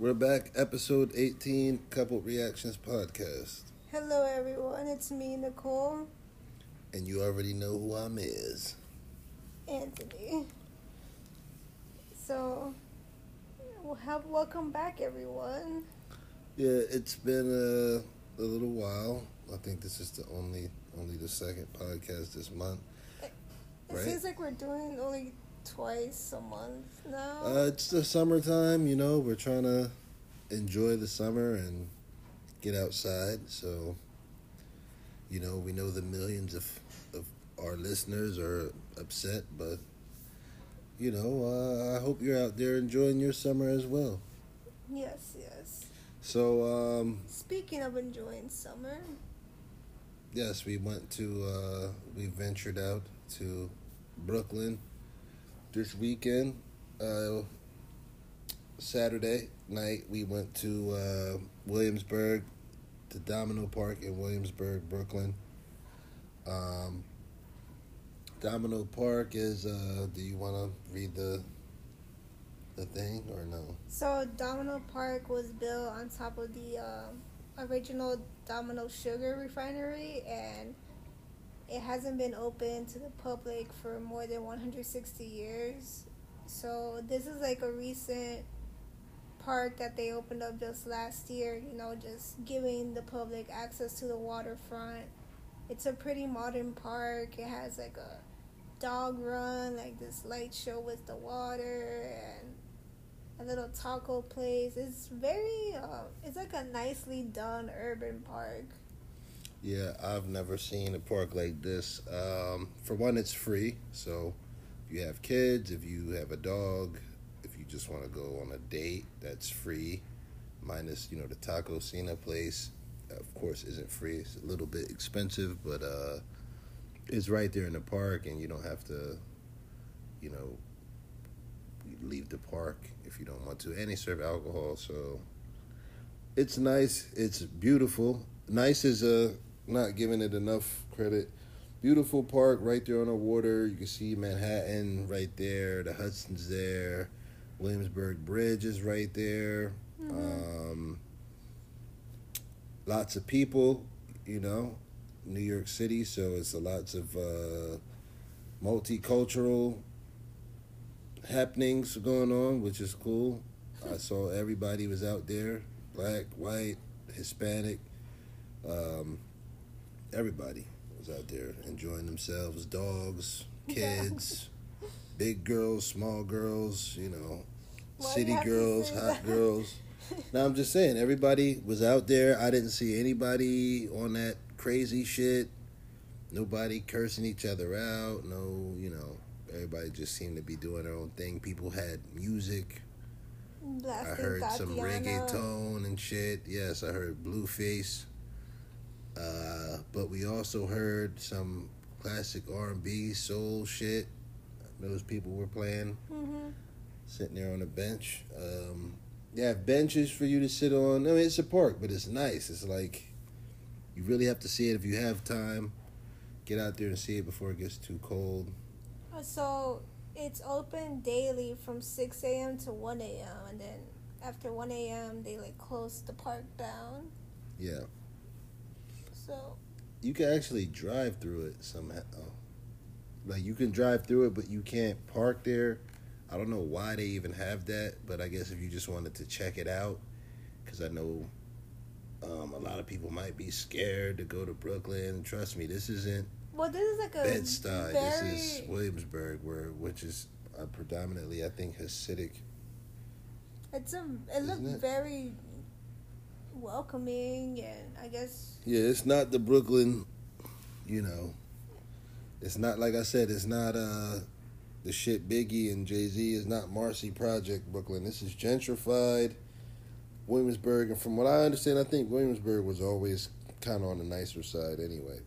We're back, episode 18, Couple Reactions Podcast. Hello, everyone. It's me, Nicole. And you already know who I'm is. Anthony. So, well, have welcome back, everyone. Yeah, it's been a, a little while. I think this is the only only the second podcast this month. It Right. seems like we're doing only twice a month now. Uh, it's the summertime, you know. We're trying to enjoy the summer and get outside. So, you know, we know the millions of of our listeners are upset, but you know, uh, I hope you're out there enjoying your summer as well. yes, yes. So, um, Speaking of enjoying summer, yes, we went to uh, we ventured out to Brooklyn this weekend. Uh, Saturday night, we went to uh, Williamsburg, to Domino Park in Williamsburg, Brooklyn. Um, Domino Park is. Uh, do you want to read the the thing or no? so Domino Park was built on top of the uh, original Domino Sugar Refinery, and it hasn't been open to the public for more than 160 years. So this is like a recent park that they opened up just last year. You know, just giving the public access to the waterfront. It's a pretty modern park. It has like a dog run, like this light show with the water, and a little taco place. It's very, uh, it's like a nicely done urban park. Yeah, I've never seen a park like this. Um, for one, it's free. So if you have kids, if you have a dog, if you just want to go on a date, that's free. Minus, you know, the Tacocina place, of course, isn't free. It's a little bit expensive, but uh, it's right there in the park, and you don't have to, you know, leave the park if you don't want to. And they serve alcohol, so it's nice. It's beautiful. Nice is a not giving it enough credit. Beautiful park right there on the water. You can see Manhattan right there. The Hudson's there. Williamsburg Bridge is right there. Um, lots of people, you know, New York City. So it's a lots of uh, multicultural happenings going on, which is cool. I saw everybody was out there, black, white, Hispanic. Um, everybody was out there enjoying themselves. Dogs, kids, big girls, small girls. You know, Why city to girls, hot girls. Now I'm just saying, everybody was out there. I didn't see anybody on that crazy shit. Nobody cursing each other out. No, you know, everybody just seemed to be doing their own thing. People had music. I heard some Tatiana. reggaeton and shit. Yes, I heard Blueface. Uh, but we also heard some classic R&B, soul shit. Those people were playing, Mhm. sitting there on a bench. Um, they have benches for you to sit on. I mean, it's a park, but it's nice. It's like you really have to see it if you have time. Get out there and see it before it gets too cold. Uh, So it's open daily from 6 a.m. to 1 a.m. and then after 1 a.m. they like close the park down. Yeah, So you can actually drive through it somehow. Like you can drive through it, but you can't park there. I don't know why they even have that, but I guess if you just wanted to check it out, because I know um, a lot of people might be scared to go to Brooklyn. Trust me, this isn't well, this is like a Bed Stuy. very This is Williamsburg, where which is predominantly, I think, Hasidic. it's a it looked Isn't it? very welcoming and I guess Yeah, it's not the Brooklyn, you know. It's not like I said. It's not uh the shit Biggie and Jay Z is not Marcy Project Brooklyn. This is gentrified Williamsburg, and from what I understand, I think Williamsburg was always kind of on the nicer side anyway.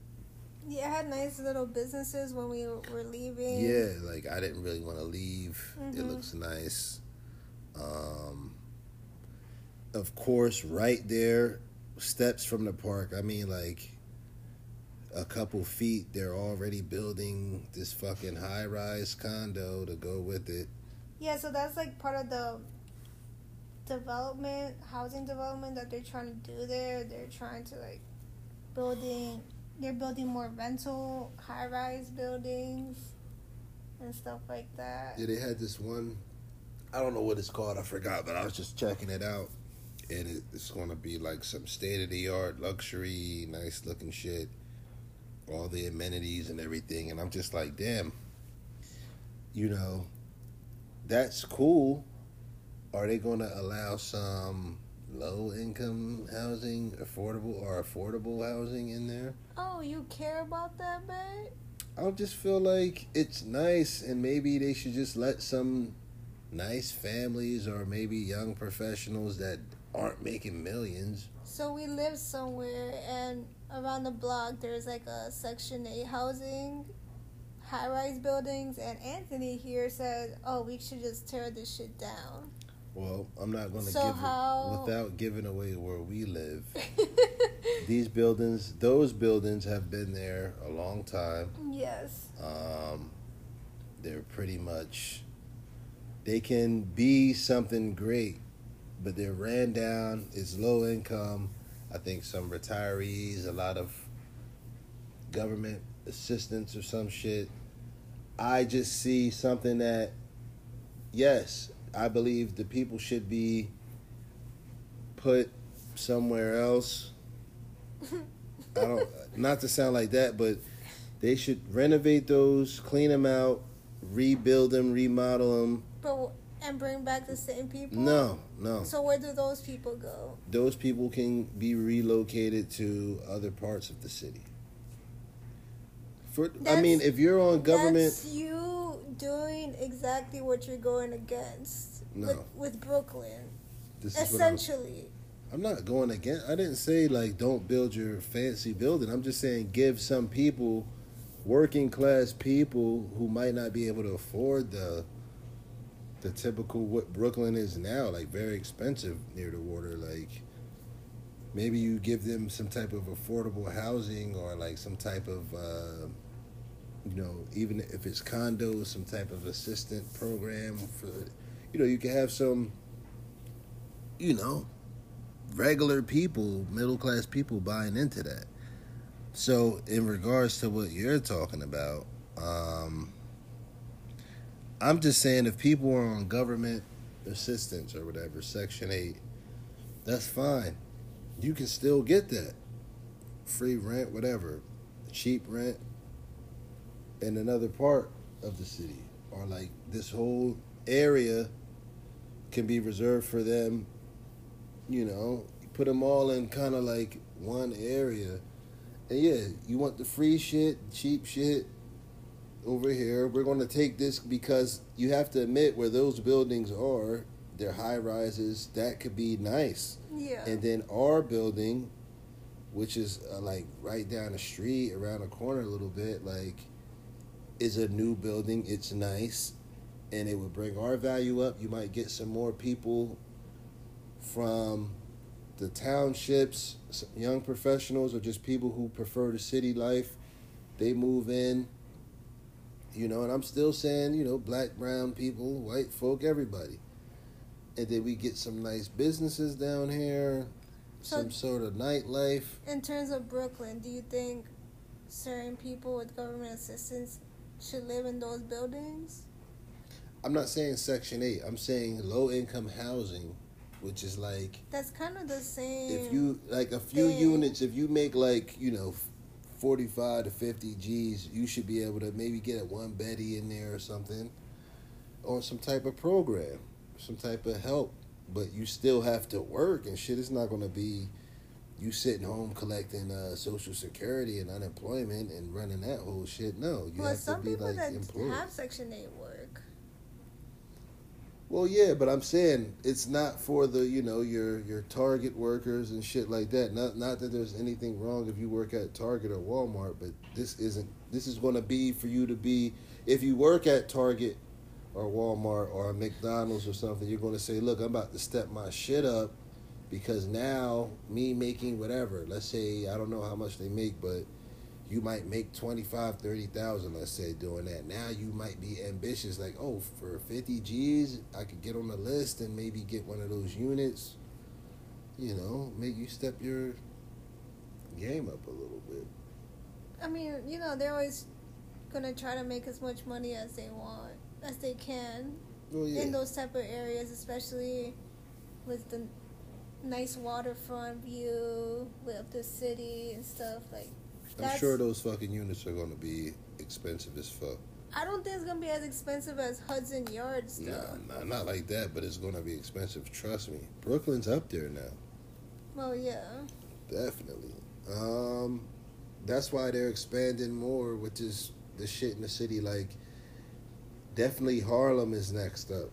yeah, it had nice little businesses when we were leaving. Yeah, like I didn't really want to leave. It Mhm. looks nice. Um, of course, right there, steps from the park. I mean, like a couple feet, they're already building this fucking high rise condo to go with it. Yeah, so that's like part of the development, housing development that they're trying to do there. They're trying to like building. They're building more rental high-rise buildings and stuff like that. Yeah, they had this one. I don't know what it's called. I forgot, but I was just checking it out, and it's going to be like some state of the art luxury, nice looking shit, all the amenities and everything. And I'm just like, damn, you know, that's cool. Are they going to allow some low income housing, affordable or affordable housing in there? Oh, you care about that, babe? I just feel like it's nice, and maybe they should just let some nice families or maybe young professionals that aren't making millions. So we live somewhere, and around the block there's like a Section 8 housing, high rise buildings, and Anthony here said, oh, we should just tear this shit down. Well, I'm not going to So give how- it without giving away where we live. These buildings, those buildings have been there a long time. yes. Um, they're pretty much, they can be something great, but they're ran down. It's low income. I think some retirees, a lot of government assistance or some shit. I just see something that, yes, I believe the people should be put somewhere else. I don't, not to sound like that, but they should renovate those, clean them out, rebuild them, remodel them. But and bring back the same people. No, no. So where do those people go? Those people can be relocated to other parts of the city. For I mean, if you're on government, That's you doing exactly what you're going against No. with, with Brooklyn. this is Essentially. I'm not going again. I didn't say like don't build your fancy building. I'm just saying give some people, working class people who might not be able to afford the the typical what Brooklyn is now, like very expensive near the water. Like maybe you give them some type of affordable housing or like some type of uh, you know even if it's condos, some type of assistant program for you know you can have some you know regular people, middle class people buying into that. So, in regards to what you're talking about, um, I'm just saying if people are on government assistance or whatever, Section 8, that's fine. You can still get that. Free rent, whatever. Cheap rent in another part of the city. Or like this whole area can be reserved for them you know, put them all in kind of like one area. And yeah, you want the free shit, cheap shit over here. We're going to take this because you have to admit where those buildings are, they're high rises. That could be nice. Yeah. And then our building, which is uh, like right down the street, around the corner a little bit, like, is a new building. It's nice. And it would bring our value up. You might get some more people from the townships, young professionals, or just people who prefer the city life. They move in. You know, and I'm still saying, you know, black, brown people, white folk, everybody. And then we get some nice businesses down here, So- some sort of nightlife. In terms of Brooklyn, do you think certain people with government assistance should live in those buildings? I'm not saying Section 8, I'm saying low income housing, which is like That's kind of the same. if you like a few thing. units if you make like you know 45 to 50 g's you should be able to maybe get a one betty in there or something or some type of program some type of help but you still have to work and shit it's not going to be you sitting home collecting uh, social security and unemployment and running that whole shit no you well, have to some be people like that employed have Section 8 work. Well, yeah, but I'm saying it's not for the you know your your Target workers and shit like that. Not not that there's anything wrong if you work at Target or Walmart, but this isn't. This is going to be for you to be if you work at Target or Walmart or McDonald's or something. You're going to say, look, I'm about to step my shit up because now me making whatever. Let's say I don't know how much they make, but you might make 25 30,000 let's say doing that now you might be ambitious like oh for 50 G's I could get on the list and maybe get one of those units you know make you step your game up a little bit I mean, you know, they're always gonna try to make as much money as they want, as they can, well, yeah. in those type of areas, especially with the nice waterfront view with the city and stuff. Like, I'm sure those fucking units are gonna be expensive as fuck. I don't think it's gonna be as expensive as Hudson Yards. Nah, nah, not like that. But it's gonna be expensive. Trust me. Brooklyn's up there now. Well, yeah. Definitely. Um, that's why they're expanding more with this the shit in the city. Like, definitely Harlem is next up.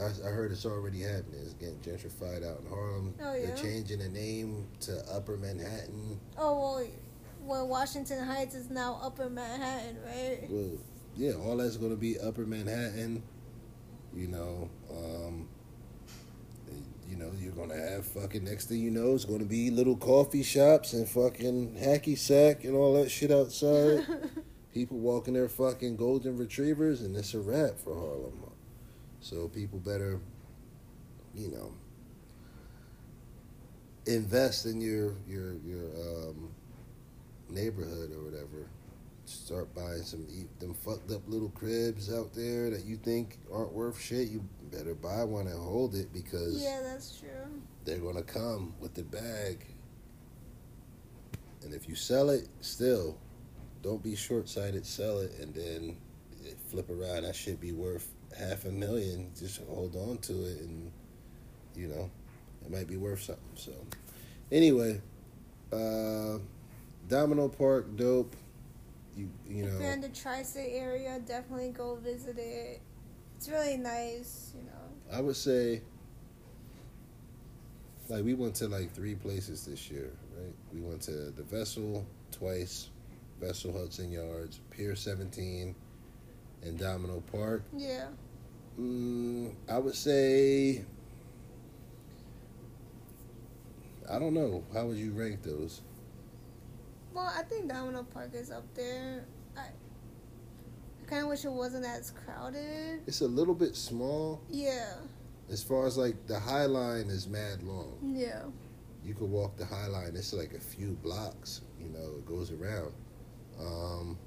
I, I heard it's already happening. It's getting gentrified out in Harlem. Oh, yeah? They're changing the name to Upper Manhattan. Oh well, well Washington Heights is now Upper Manhattan, right? Well, yeah, all that's going to be Upper Manhattan. You know, um, you know, you're gonna have fucking next thing you know, it's gonna be little coffee shops and fucking hacky sack and all that shit outside. people walking their fucking golden retrievers, and it's a wrap for Harlem. So people better, you know, invest in your your your um, neighborhood or whatever. Start buying some eat them fucked up little cribs out there that you think aren't worth shit. You better buy one and hold it because yeah, that's true. They're gonna come with the bag, and if you sell it, still, don't be short sighted. Sell it and then flip around. That should be worth half a million. Just hold on to it, and you know, it might be worth something. So, anyway, uh, Domino Park, dope. You you know, if you're in the tri-state area, definitely go visit it. It's really nice, you know. I would say, like we went to like three places this year, right? We went to the Vessel twice, Vessel Hudson Yards, Pier 17, and Domino Park. Yeah. Mm, I would say. I don't know. How would you rank those? Well, I think Domino Park is up there. I, I kind of wish it wasn't as crowded. It's a little bit small. Yeah. As far as like the High Line is mad long. Yeah. You could walk the High Line. It's like a few blocks. You know, it goes around. Um,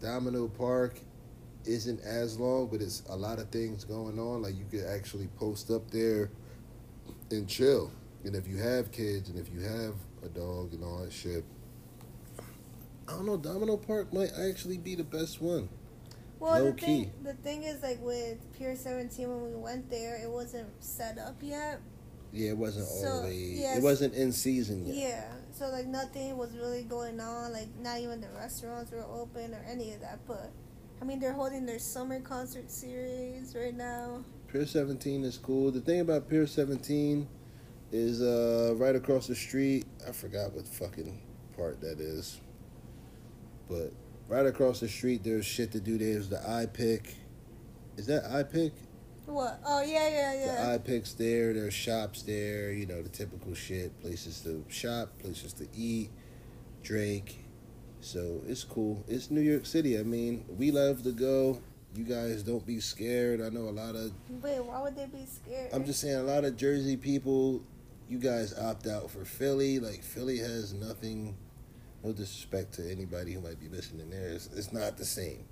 Domino Park isn't as long, but it's a lot of things going on. Like you could actually post up there and chill. And if you have kids and if you have a dog and all that shit, I don't know. Domino Park might actually be the best one. Well, Low the key. thing the thing is like with Pier 17 when we went there, it wasn't set up yet. Yeah, it wasn't so, always. Yes, it wasn't in season yet. Yeah, so like nothing was really going on. Like not even the restaurants were open or any of that. But I mean, they're holding their summer concert series right now. Pier 17 is cool. The thing about Pier 17 is uh, right across the street. I forgot what fucking part that is, but right across the street, there's shit to do. There's the iPic. Is that iPic? What? Oh yeah, yeah, yeah. The iPic's there. There's shops there. You know the typical shit. Places to shop, places to eat, drink. So it's cool. It's New York City. I mean, we love to go. You guys don't be scared. I know a lot of. Wait, why would they be scared? I'm just saying, a lot of Jersey people. You guys opt out for Philly. Like Philly has nothing no disrespect to anybody who might be listening there. It's, it's not the same.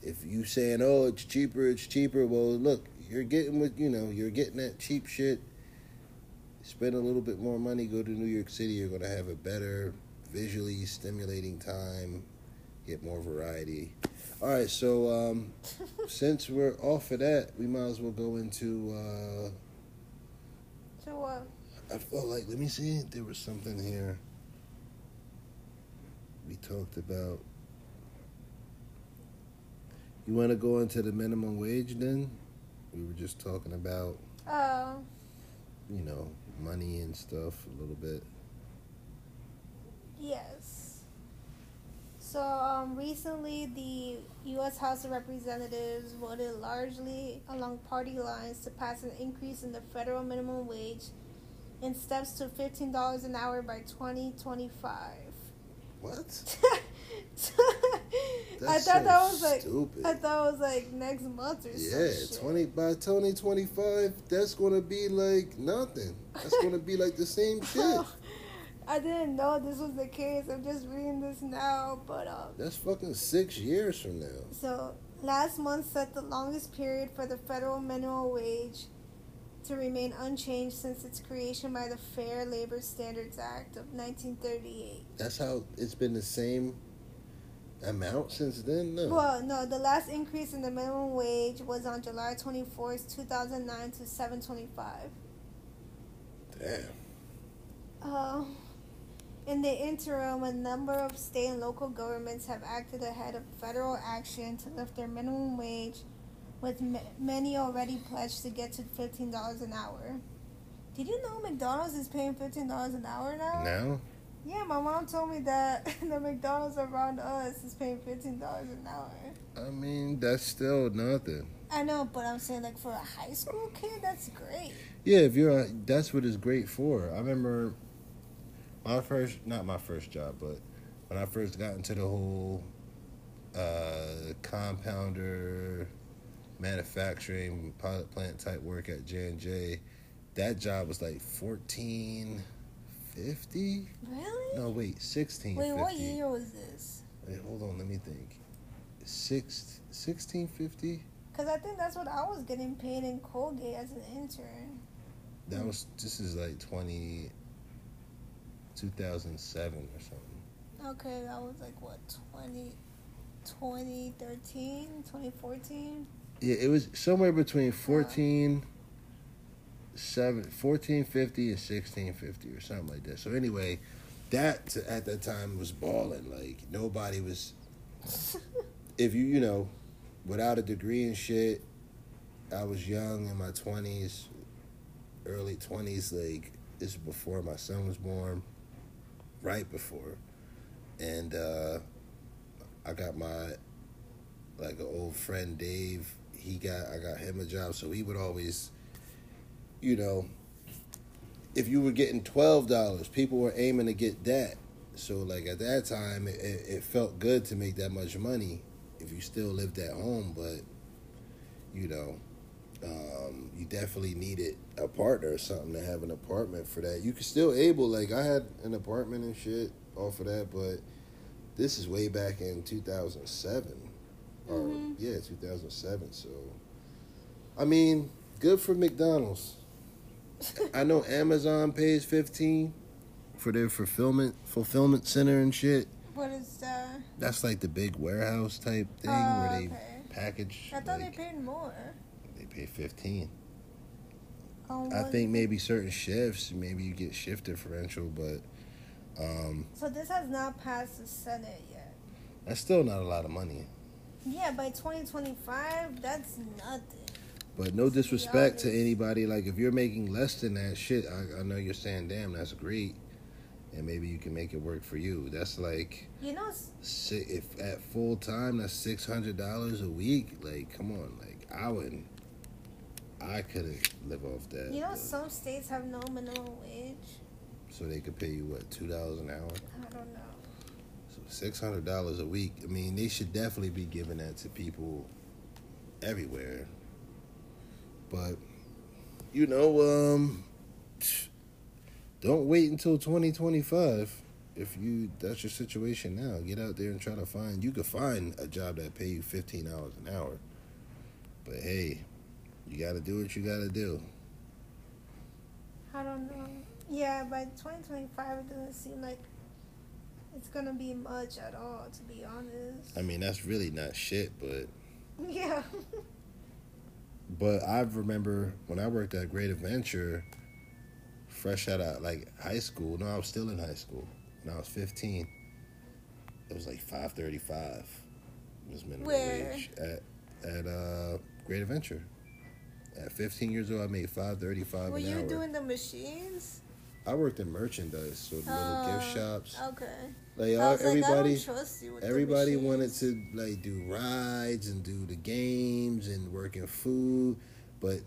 If you saying, oh, it's cheaper, it's cheaper, well, look, you're getting with, you know, you're getting that cheap shit. Spend a little bit more money, go to New York City, you're going to have a better, visually stimulating time, get more variety. All right, so um, since we're off of that, we might as well go into. Uh, so what? I felt like, let me see, there was something here we talked about. You want to go into the minimum wage then? We were just talking about. Oh. You know, money and stuff a little bit. Yes. So um, recently, the U.S. House of Representatives voted largely along party lines to pass an increase in the federal minimum wage in steps to $15 an hour by 2025. What? I thought that was like stupid. I thought it was like next month or something. Yeah, twenty by twenty twenty five. That's gonna be like nothing. That's gonna be like the same shit. I didn't know this was the case. I'm just reading this now, but um. That's fucking six years from now. So last month set the longest period for the federal minimum wage to remain unchanged since its creation by the Fair Labor Standards Act of 1938. That's how it's been the same amount since then. No. Well, no, the last increase in the minimum wage was on July 24th, 2009 to 725. Damn. Uh, in the interim, a number of state and local governments have acted ahead of federal action to lift their minimum wage, with m- many already pledged to get to $15 an hour. Did you know McDonald's is paying $15 an hour now? Now? Yeah, my mom told me that the McDonald's around us is paying $15 an hour. I mean, that's still nothing. I know, but I'm saying, like, for a high school kid, that's great. Yeah, if you're, a, that's what it's great for. I remember my first, not my first job, but when I first got into the whole uh, compounder, manufacturing, pilot plant type work at J and J, that job was like fourteen fifty. Really? No, wait, sixteen Wait, fifty. what year was this? Wait, hold on, let me think. Six, 1650? Because I think that's what I was getting paid in Colgate as an intern. That was this is like 20 2007 or something. Okay, that was like what, 20, 2013, 2014? Yeah, it was somewhere between 14 7 1450 and 1650 or something like that. So anyway, that at that time was balling like nobody was if you, you know, without a degree and shit, I was young in my 20s, early 20s, like, this is before my son was born, right before. And uh, I got my, like, an old friend, Dave, he got, I got him a job, so he would always, you know, if you were getting $12, people were aiming to get that. So, like, at that time, it it felt good to make that much money if you still lived at home, but you know, um, you definitely needed a partner or something to have an apartment for that. You could still able like I had an apartment and shit off of that, but this is way back in two thousand seven, Mhm. yeah, two thousand seven. So, I mean, good for McDonald's. I know Amazon pays fifteen for their fulfillment fulfillment center and shit. What is that? That's like the big warehouse type thing Oh, where they okay. package. I thought like, they paid more. Pay fifteen. Um, I think maybe certain shifts, maybe you get shift differential, but um, So this has not passed the Senate yet. that's still not a lot of money. Yeah, by 2025, that's nothing. But no disrespect to anybody. Like if you're making less than that, shit, I, I know you're saying, damn, that's great, and maybe you can make it work for you. That's like You know, si- if at full time, that's six hundred dollars a week. Like, come on, like I wouldn't. I couldn't live off that. you know, but- some states have no minimum wage. so they could pay you what two dollars an hour. I don't know. So six hundred dollars a week. I mean, they should definitely be giving that to people everywhere. But you know, um, don't wait until twenty twenty five. If you that's your situation now, get out there and try to find. You could find a job that pay you fifteen dollars an hour. But hey, you got to do what you got to do. I don't know. Yeah, by 2025, it doesn't seem like it's gonna be much at all, to be honest. I mean, that's really not shit, but Yeah. But I remember when I worked at Great Adventure, fresh out of like high school. No, I was still in high school. When I was fifteen, it was like five thirty five. Was minimum Where? wage at at uh, Great Adventure. At fifteen years old, I made five thirty five Were an you hour. doing the machines? I worked in merchandise, so little Uh, gift shops. Okay. Like I was like, everybody, don't trust you with the everybody wanted to like do rides and do the games and work in food, but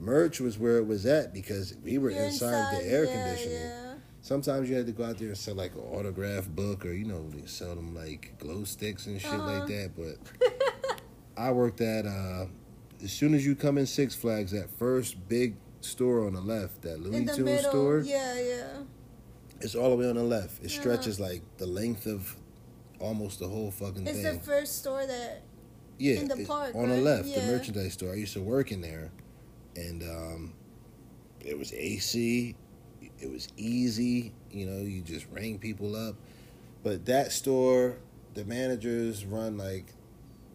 merch was where it was at because we were You're inside, the air yeah, conditioning. Yeah. sometimes you had to go out there and sell like an autograph book or you know they sell them like glow sticks and shit Uh-huh. like that. But I worked at uh, as soon as you come in Six Flags, that first big store on the left, that Looney Tunes middle. store, Yeah, yeah. it's all the way on the left. It Uh-huh. stretches like the length of almost the whole fucking It's thing. It's the first store that. yeah, in the it- park, on the right? left, the merchandise store. I used to work in there, and um, it was AC. It was easy. You know, you just rang people up. But that store, the managers run like,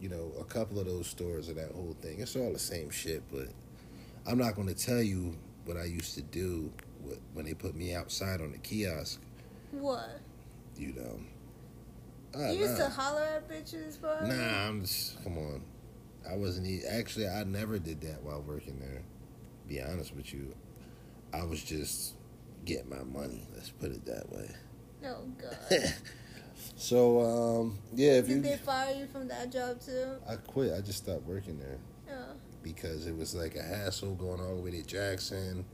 you know, a couple of those stores of that whole thing. It's all the same shit, but I'm not going to tell you what I used to do when they put me outside on the kiosk. What? You know. Ah, you used nah. to holler at bitches, bro. Nah, I'm just come on. I wasn't e- actually. I never did that while working there. Be honest with you, I was just getting my money. Let's put it that way. Oh god. so um, yeah, if Did you, they fire you from that job too? I quit. I just stopped working there Yeah. because it was like a hassle going all the way to Jackson.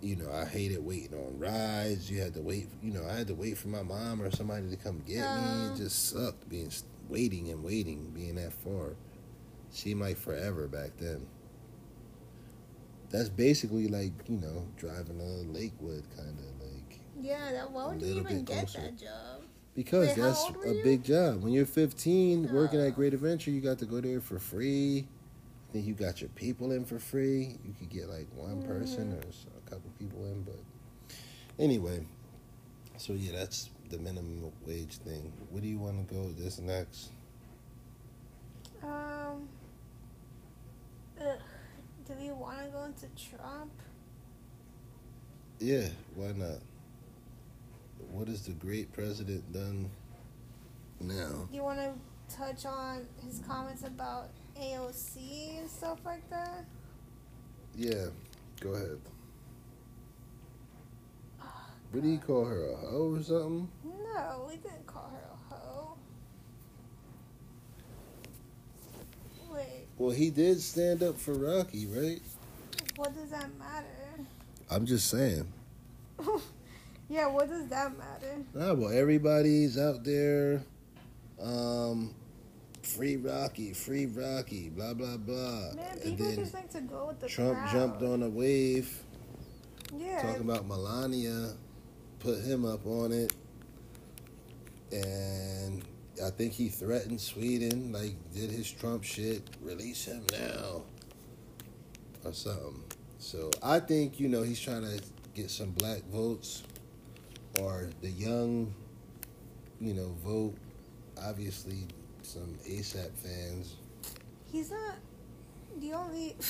You know, I hated waiting on rides. You had to wait. You know, I had to wait for my mom or somebody to come get me. Uh. It just sucked being waiting and waiting, being that far. Seemed like forever back then. That's basically like you know driving to Lakewood, kind of like Yeah. That, why would you even get closer. that job? Because Wait, that's a big job. When you're 15, working Oh. at Great Adventure, you got to go there for free. Then you got your people in for free. You could get like one person Mm-hmm. or a couple people in, but anyway. So yeah, that's the minimum wage thing. What do you want to go this next? Um. Ugh. Do we want to go into Trump? Yeah, why not? What has the great president done now? You want to touch on his comments about AOC and stuff like that? Yeah, go ahead. What do you call her? A hoe or something? No, we didn't call her a hoe. Wait, Well, he did stand up for Rocky, right? what does that matter? I'm just saying. yeah, what does that matter? Nah, well, everybody's out there. Um, free Rocky, free Rocky, blah blah blah. Man, and people just like to go with the Trump crowd. jumped on a wave, Yeah, talking about Melania, put him up on it, and I think he threatened Sweden, like did his Trump shit, release him now, or something. So I think you know he's trying to get some black votes, or the young, you know, vote. Obviously, some ASAP fans. he's not the only.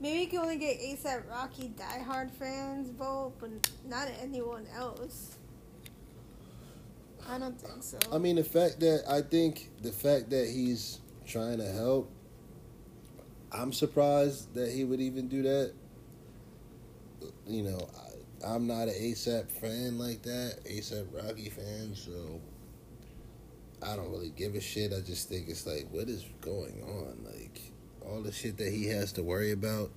Maybe you can only get ASAP Rocky diehard fans vote, but not anyone else. I don't think so. I mean, the fact that I think the fact that he's trying to help, I'm surprised that he would even do that. You know, I'm not an ASAP fan like that, ASAP Rocky fan, so I don't really give a shit. I just think it's like, what is going on? Like, all the shit that he has to worry about,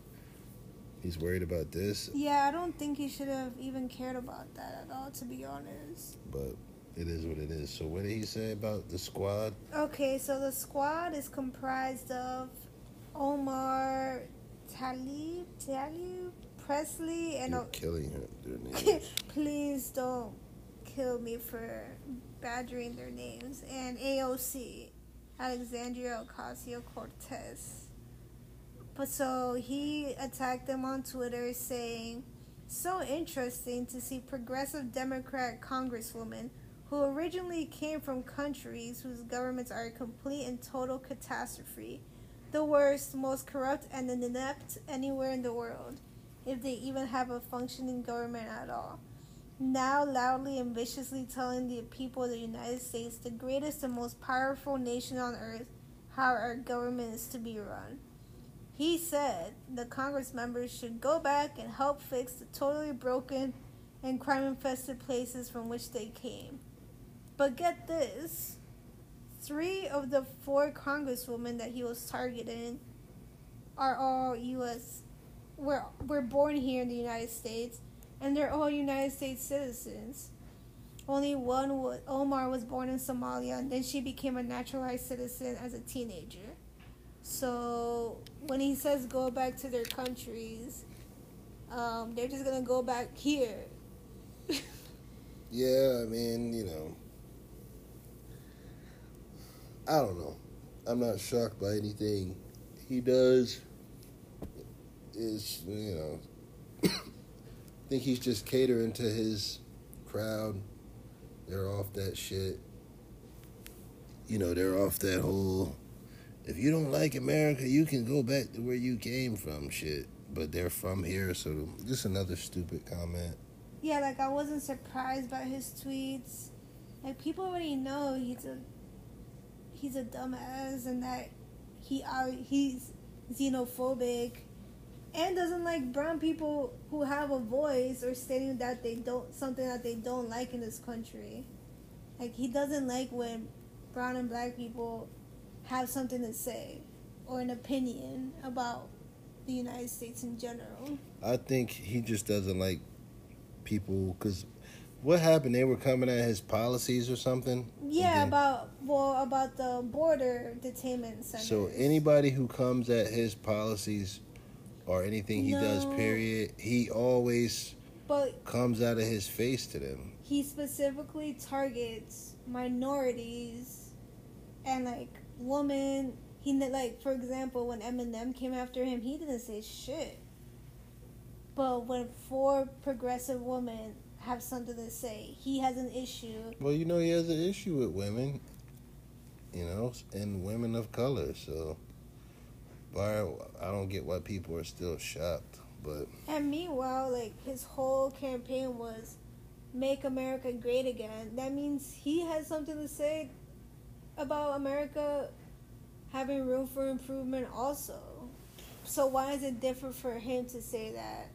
he's worried about this, yeah, I don't think he should have even cared about that at all, to be honest. but it is what it is. So, what did he say about the squad? Okay, so the squad is comprised of Omar Talib, Talib, Presley, and You're killing her, their names. please don't kill me for badgering their names. And AOC, Alexandria Ocasio Cortez. But so he attacked them on Twitter saying, So interesting to see progressive Democrat congresswomen who originally came from countries whose governments are a complete and total catastrophe, the worst, most corrupt, and inept anywhere in the world, if they even have a functioning government at all. Now, loudly and viciously telling the people of the United States, the greatest and most powerful nation on earth, how our government is to be run. He said the Congress members should go back and help fix the totally broken and crime infested places from which they came. But get this three of the four congresswomen that he was targeting are all U.S. were, were born here in the United States and they're all United States citizens. Only one, Omar, was born in Somalia, and then she became a naturalized citizen as a teenager. So when he says go back to their countries, um, they're just gonna go back here. yeah, I mean, you know, I don't know. I'm not shocked by anything he does. Is you know, I think he's just catering to his crowd. They're off that shit. You know, they're off that whole. If you don't like America, you can go back to where you came from, shit. But they're from here, so just another stupid comment. Yeah, like I wasn't surprised by his tweets. Like people already know he's a he's a dumbass and that he uh, he's xenophobic and doesn't like brown people who have a voice or stating that they don't something that they don't like in this country. Like he doesn't like when brown and black people have something to say or an opinion about the United States in general. I think he just doesn't like people because what happened? They were coming at his policies or something. Yeah, then, about well about the border detainment center. So anybody who comes at his policies or anything he no, does, period, he always but comes out of his face to them. He specifically targets minorities and like women. He like for example when Eminem came after him, he didn't say shit. But when four progressive women have something to say. He has an issue. Well, you know, he has an issue with women, you know, and women of color. So, why I don't get why people are still shocked. But and meanwhile, like his whole campaign was "Make America Great Again." That means he has something to say about America having room for improvement, also. So why is it different for him to say that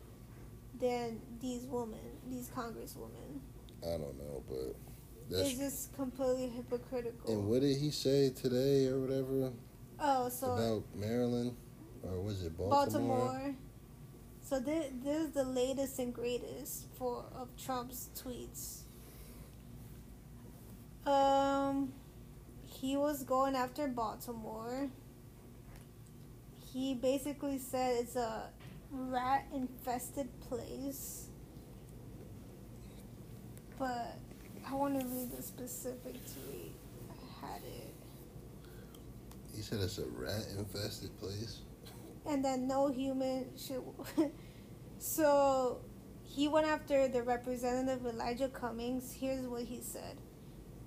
than these women? these congresswomen. I don't know, but that's it's just completely hypocritical. And what did he say today or whatever? Oh, so about Maryland or was it Baltimore? Baltimore. So this, this is the latest and greatest for of Trump's tweets. Um, he was going after Baltimore. He basically said it's a rat infested place but I want to read the specific tweet. I had it. He said it's a rat infested place. And that no human should. so he went after the representative Elijah Cummings. Here's what he said.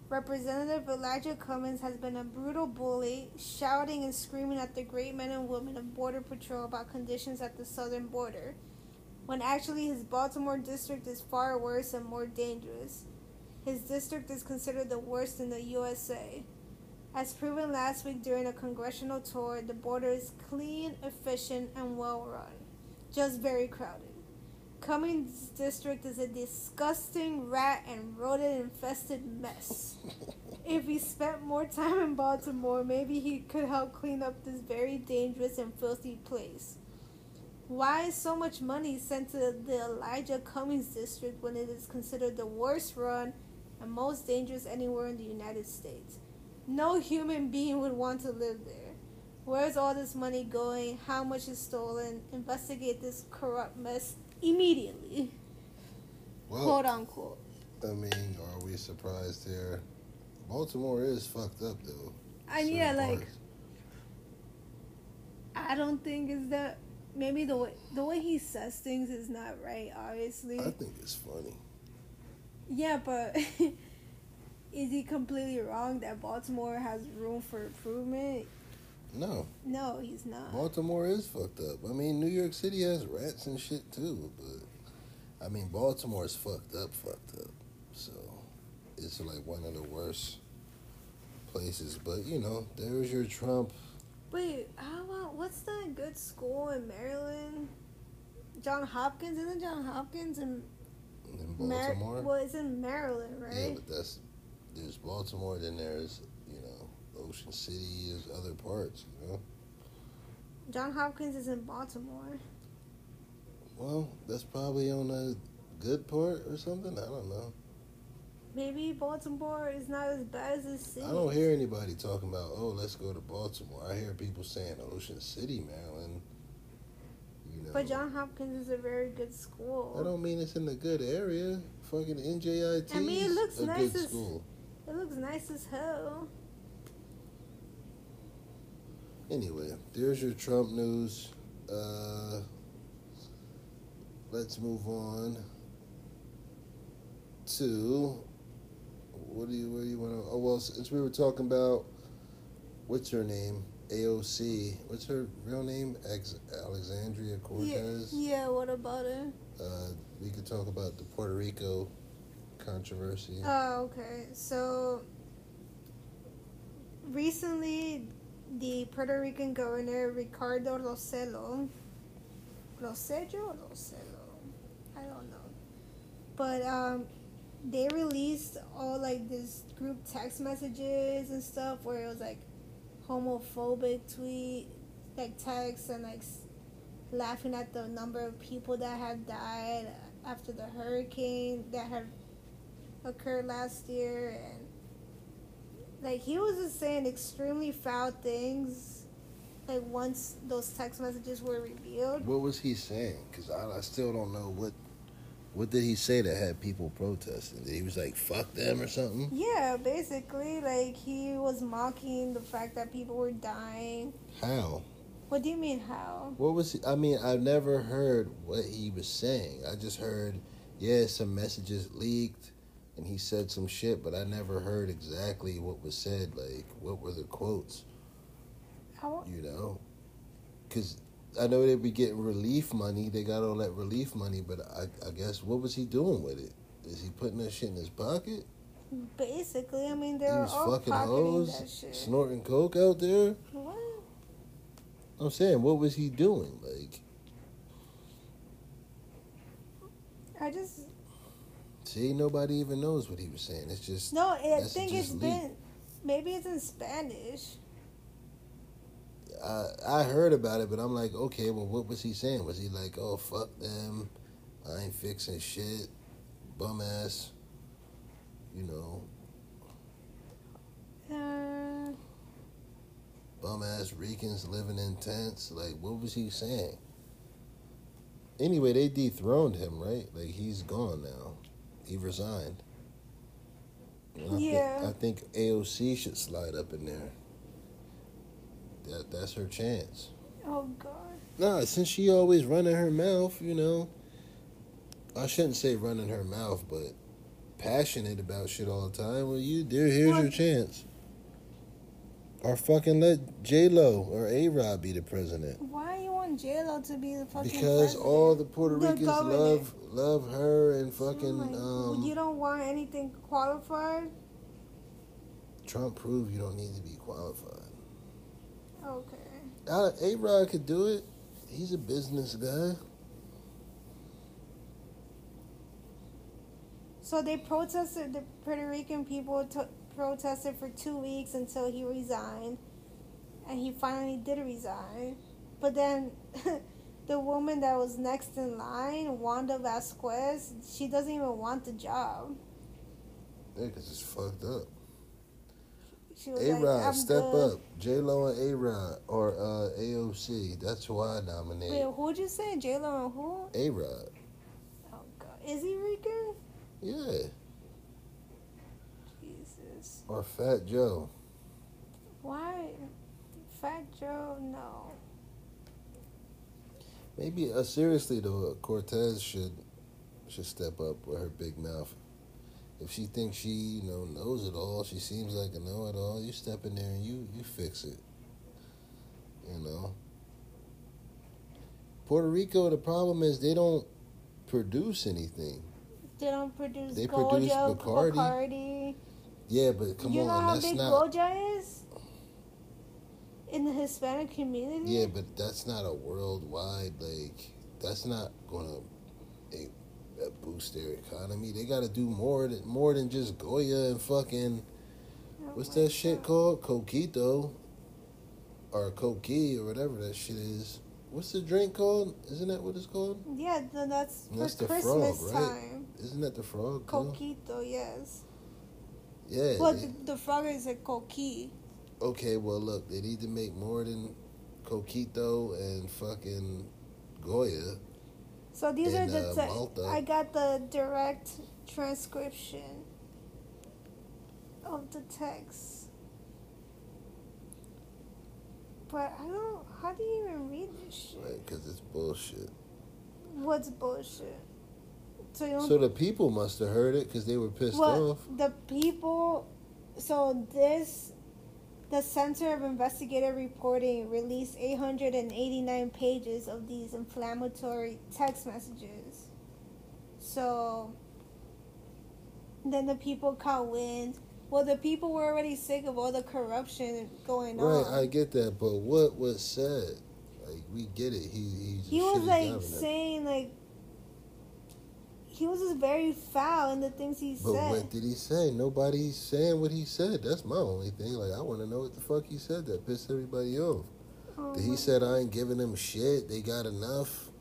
Representative Elijah Cummings has been a brutal bully, shouting and screaming at the great men and women of Border Patrol about conditions at the southern border when actually his Baltimore district is far worse and more dangerous. His district is considered the worst in the USA. As proven last week during a congressional tour, the border is clean, efficient, and well run, just very crowded. Cummings district is a disgusting rat and rodent infested mess. if he spent more time in Baltimore, maybe he could help clean up this very dangerous and filthy place. Why is so much money sent to the Elijah Cummings district when it is considered the worst run and most dangerous anywhere in the United States? No human being would want to live there. Where's all this money going? How much is stolen? Investigate this corrupt mess immediately. Well, quote unquote. I mean, are we surprised here? Baltimore is fucked up though. I yeah, like I don't think it's that maybe the way the way he says things is not right. Obviously, I think it's funny. Yeah, but is he completely wrong that Baltimore has room for improvement? No. No, he's not. Baltimore is fucked up. I mean, New York City has rats and shit too, but I mean, Baltimore is fucked up, fucked up. So it's like one of the worst places. But you know, there's your Trump Wait, how about what's that good school in Maryland? John Hopkins isn't John Hopkins in, in Baltimore? Mar- well, it's in Maryland, right? Yeah, but that's there's Baltimore, then there's you know Ocean City, there's other parts, you know. John Hopkins is in Baltimore. Well, that's probably on the good part or something. I don't know. Maybe Baltimore is not as bad as it seems. I don't hear anybody talking about, oh, let's go to Baltimore. I hear people saying Ocean City, Maryland. You know, But John Hopkins is a very good school. I don't mean it's in a good area. Fucking NJIT. I mean, it looks a nice good school. It looks nice as hell. Anyway, there's your Trump news. Uh, let's move on to what do you where you want to? Oh well, since we were talking about what's her name, AOC. What's her real name? Ex- Alexandria Cortez. yeah, yeah. what about it? Uh, we could talk about the Puerto Rico controversy. Oh, okay. So recently, the Puerto Rican governor Ricardo Rosselló, or Rosselló, I don't know, but um, they released all like this group text messages and stuff where it was like homophobic tweet, like text and like laughing at the number of people that had died after the hurricane that had occurred last year and like he was just saying extremely foul things like once those text messages were revealed What was he saying? Because I, I still don't know what. What did he say that had people protesting? He was like, "Fuck them" or something. yeah basically like he was mocking the fact that people were dying How? what do you mean how What was he? I mean, I've never heard what he was saying. I just heard, yeah, some messages leaked, and he said some shit, but I never heard exactly what was said. Like, what were the quotes? how You know, because I know they'd be getting relief money. They got all that relief money, but I, I guess what was he doing with it? Is he putting that shit in his pocket? basically i mean He they're all fucking hoes, snorting coke out there. what I'm saying, what was he doing? Like, i just see, nobody even knows what he was saying. It's just no i think it's leaked. been maybe it's in spanish I I heard about it, but I'm like, okay, well, what was he saying? Was he like, oh fuck them, I ain't fixing shit, bum ass, you know, uh, bum ass Ricans living in tents? Like, what was he saying? Anyway, they dethroned him, right? Like he's gone now. He resigned. And I Yeah. Think, I think AOC should slide up in there. That that's her chance. oh god Nah, since she always running her mouth, you know. I shouldn't say running her mouth, but passionate about shit all the time. Well, you, there, here's your chance. Or fucking let J Lo or A Rod be the president Why you want J Lo to be the fucking because president? all the Puerto The Ricans government. love love her and fucking my- um. you don't want anything qualified? Trump proved you don't need to be qualified. Okay. A Rod could do it. He's a business guy. So they protested, the Puerto Rican people t- protested for two weeks until he resigned. And he finally did resign. But then the woman that was next in line, Wanda Vasquez, she doesn't even want the job. Yeah, because it's fucked up. A Rod, I'm step good. up. J Lo and A Rod or uh, AOC. That's who I nominate. Wait, who'd you say? J Lo and who? A Rod. Oh, God. Is he Rican? Yeah. Jesus. Or Fat Joe. Why? Fat Joe? No. Maybe uh, seriously though, Cortez should should step up with her big mouth. If she thinks she you know knows it all, she seems like a know it all. You step in there and you you fix it. You know. Puerto Rico, the problem is they don't produce anything. They don't produce They Goya, produce Bacardi. Bacardi. Yeah, but come you know on, how that's big not. Goya is in the Hispanic community. Yeah, but that's not a worldwide like. That's not gonna eh, uh, boost their economy. They got to do more than more than just Goya and fucking Oh what's that shit called? Coquito or Coqui or whatever that shit is. What's the drink called? Isn't that what it's called? Yeah, th- that's for That's the Christmas frog, right? time. Isn't that the frog? Coquito, yes. Yeah. Well, they- the, the frog is a coqui. Okay, well, look, they need to make more than Coquito and fucking Goya. So these In, are the. uh, te-. I got the direct transcription of the text. But I don't. How do you even read this shit? Right, because it's bullshit. What's bullshit? So you. So the people must have heard it because they were pissed well, off. the people. So this. The Center of Investigative Reporting released 889 pages of these inflammatory text messages. So then the people caught wind. Well, the people were already sick of all the corruption going Right, on. I get that, but what was said? Like, we get it. He, he's a he was like saying like he was just very foul in the things he But said. what did he say? Nobody's saying what he said. That's my only thing. Like, I want to know what the fuck he said that pissed everybody off. Oh He said, I ain't giving them shit. They got enough.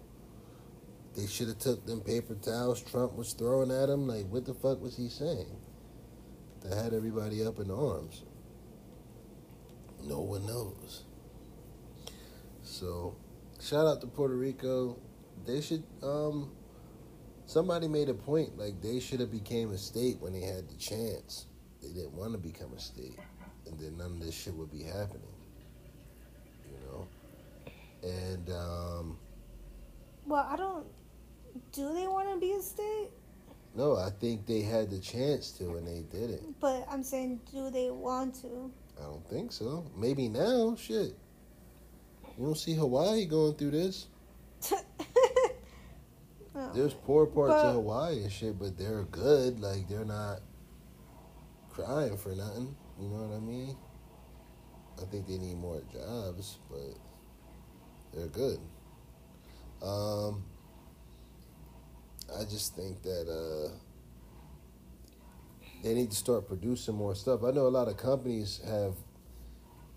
They should have took them paper towels Trump was throwing at him. Like, what the fuck was he saying? That had everybody up in arms. No one knows. So, shout out to Puerto Rico. They should, um, somebody made a point, like, they should have became a state when they had the chance. They didn't want to become a state. And then none of this shit would be happening you know. And um, well, I don't. Do they want to be a state? no, I think they had the chance to, and they didn't. But I'm saying, do they want to? I don't think so. Maybe now, shit. You don't see Hawaii going through this. Oh. There's poor parts But- of Hawaii and shit, but they're good. Like they're not crying for nothing. You know what I mean? I think they need more jobs, but they're good. Um, I just think that uh, they need to start producing more stuff. I know a lot of companies have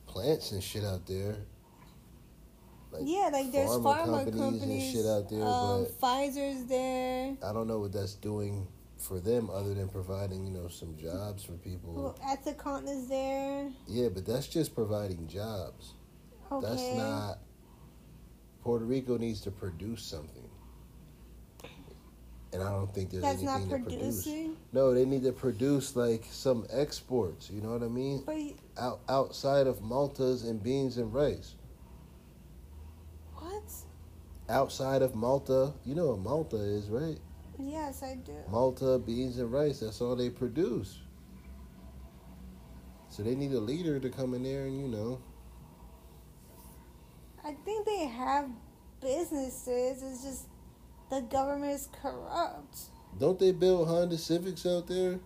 plants and shit out there. Like yeah, like there's pharma pharma companies companies, and shit out there, um, but- Pfizer's there. I don't know what that's doing for them other than providing, you know, some jobs for people. Well, Ethicon is there. Yeah, but that's just providing jobs. Okay. That's not Puerto Rico needs to produce something. And I don't think there's That's not anything to produce. No, they need to produce like some exports, you know what I mean? But Out outside of Malta's and beans and rice. Outside of Malta, you know what Malta is, right? Yes, I do. Malta, beans, and rice. That's all they produce. So they need a leader to come in there and, you know, I think they have businesses. It's just the government is corrupt. don't they build Honda Civics out there?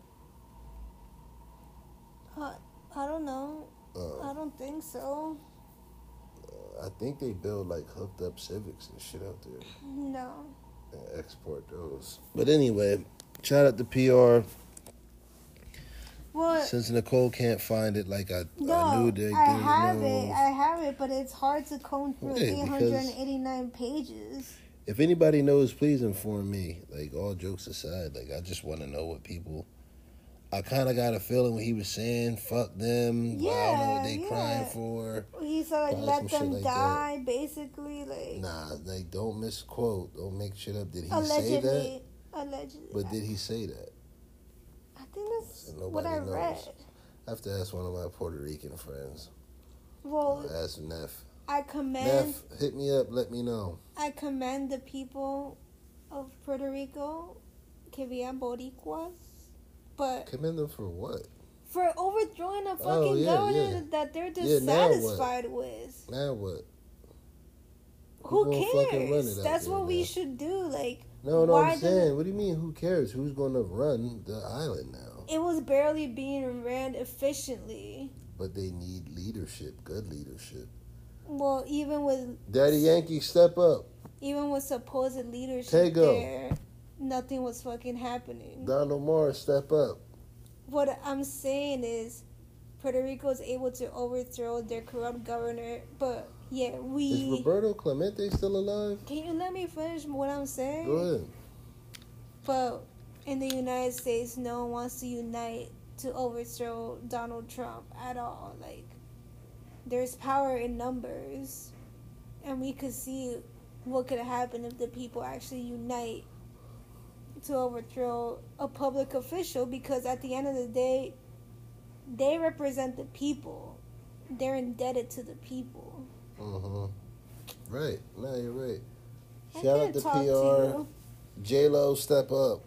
Uh, I don't know. Uh, I don't think so. I think they build like hooked up Civics and shit out there No. and export those. But anyway, shout out to PR. Well, Since Nicole can't find it, like I, no, I knew they I didn't have know. it. I have it, but it's hard to comb through Yeah, 889 pages. If anybody knows, please inform me. Like all jokes aside, like I just want to know what people. I kind of got a feeling what he was saying. Fuck them. I don't know what they Yeah, crying for. He said like let them like that. die, basically, like Nah, like don't misquote. Don't make shit up. Did he say that? allegedly. Allegedly. But did he say that? I think that's what I nobody read. I have to ask one of my Puerto Rican friends. Well, Ask Neff. I commend Neff, hit me up. Let me know. I commend the people of Puerto Rico, que vivan boricuas, but Commend them for what? for overthrowing a oh, fucking Oh, yeah, government yeah. that they're Yeah, dissatisfied with. Now what? Who run cares? That's what we should do. Like No, no, I'm saying. What do you mean? Who cares? Who's going to run the island now? it was barely being ran efficiently. But they need leadership, good leadership. Well, even with Daddy Yankee, step up. even with supposed leadership Tego. there, nothing was fucking happening. Don Omar, step up. what I'm saying is Puerto Rico is able to overthrow their corrupt governor, but Yeah, we. Is. Roberto Clemente still alive? Can you let me finish what I'm saying? Go ahead. But in the United States, no one wants to unite to overthrow Donald Trump at all. Like, there's power in numbers, and we could see what could happen if the people actually unite to overthrow a public official. Because at the end of the day, they represent the people. They're indebted to the people. Mm-hmm. Right. No, you're right. I Shout out to PR. J Lo, step up.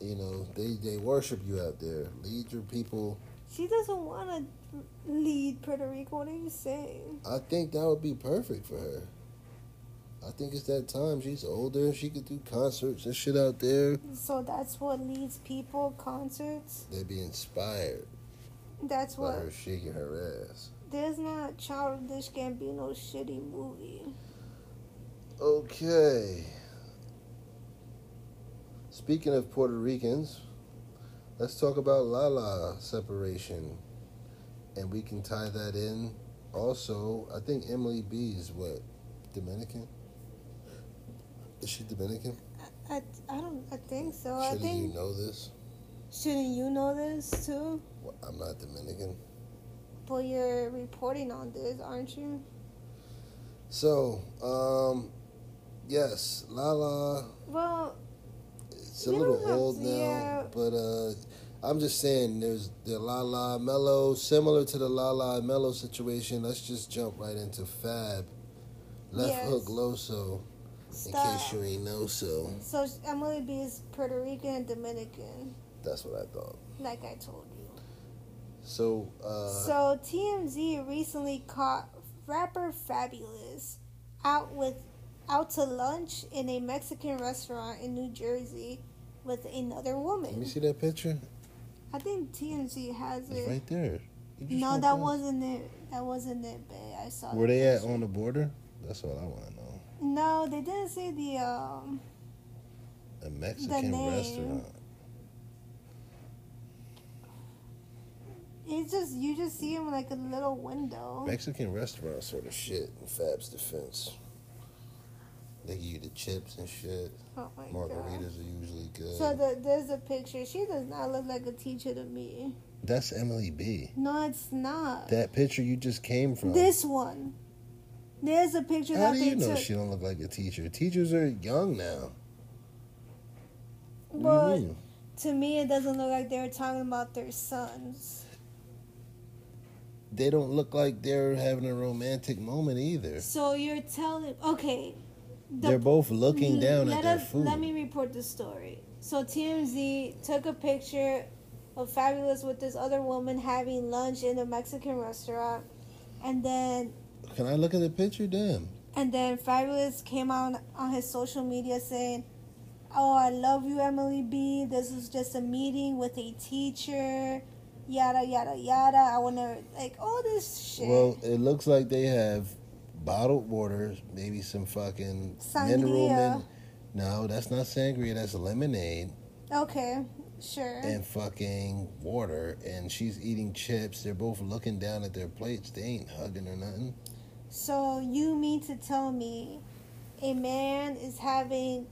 You know they they worship you out there. Lead your people. She doesn't want to lead Puerto Rico. What are you saying? I think that would be perfect for her. I think it's that time. She's older. She could do concerts and shit out there. So that's what leads people concerts. They'd be inspired That's what by what. her shaking her ass. There's not childish Gambino shitty movie. Okay. Speaking of Puerto Ricans, let's talk about Lala separation. And we can tie that in. Also, I think Emily B is what? Dominican? Is she Dominican? I, I don't I think so. I Shouldn't think you know this? shouldn't you know this too? Well, I'm not Dominican. But you're reporting on this, aren't you? So, um, yes, Lala. Well, It's a little old to- now, yeah. but uh, I'm just saying there's the La La Mello, similar to the La La Mello situation. Let's just jump right into Fab. Left Yes. hook Loso, in stop. case you ain't know so. So Emily B is Puerto Rican and Dominican, That's what I thought. like I told you. So, uh, So TMZ recently caught rapper Fabolous out with out to lunch in a Mexican restaurant in New Jersey with another woman. let me see that picture. I think TMZ has It's it. right there. No, that wasn't it. That wasn't it, babe. I saw. Where the they at on the border? That's all I want to know. No, they didn't say the um. A Mexican name. restaurant. It's just you just see him like a little window. Mexican restaurant sort of shit in Fab's defense. They give you the chips and shit. Oh my god. Margaritas are usually good. So the, there's a picture. She does not look like a teacher to me. That's Emily B. No, it's not. That picture you just came from. This one. There's a picture How that do they you know took. she don't look like a teacher? Teachers are young now. What do you mean? to me, it doesn't look like they were talking about their sons. They don't look like they're having a romantic moment either. So you're telling, okay, the- they're both looking down let at their us- food. Let me report the story. So TMZ took a picture of Fabolous with this other woman having lunch in a Mexican restaurant, and then Can I look at the picture? Damn. and then Fabolous came on on his social media saying, "Oh, I love you, Emily B. This is just a meeting with a teacher." Yada yada yada. I wanna like all this shit. Well, it looks like they have bottled water, maybe some fucking mineral. Sangria. Min- no, that's not sangria. That's lemonade okay, sure. and fucking water. And she's eating chips. They're both looking down at their plates. They ain't hugging or nothing. So you mean to tell me a man is having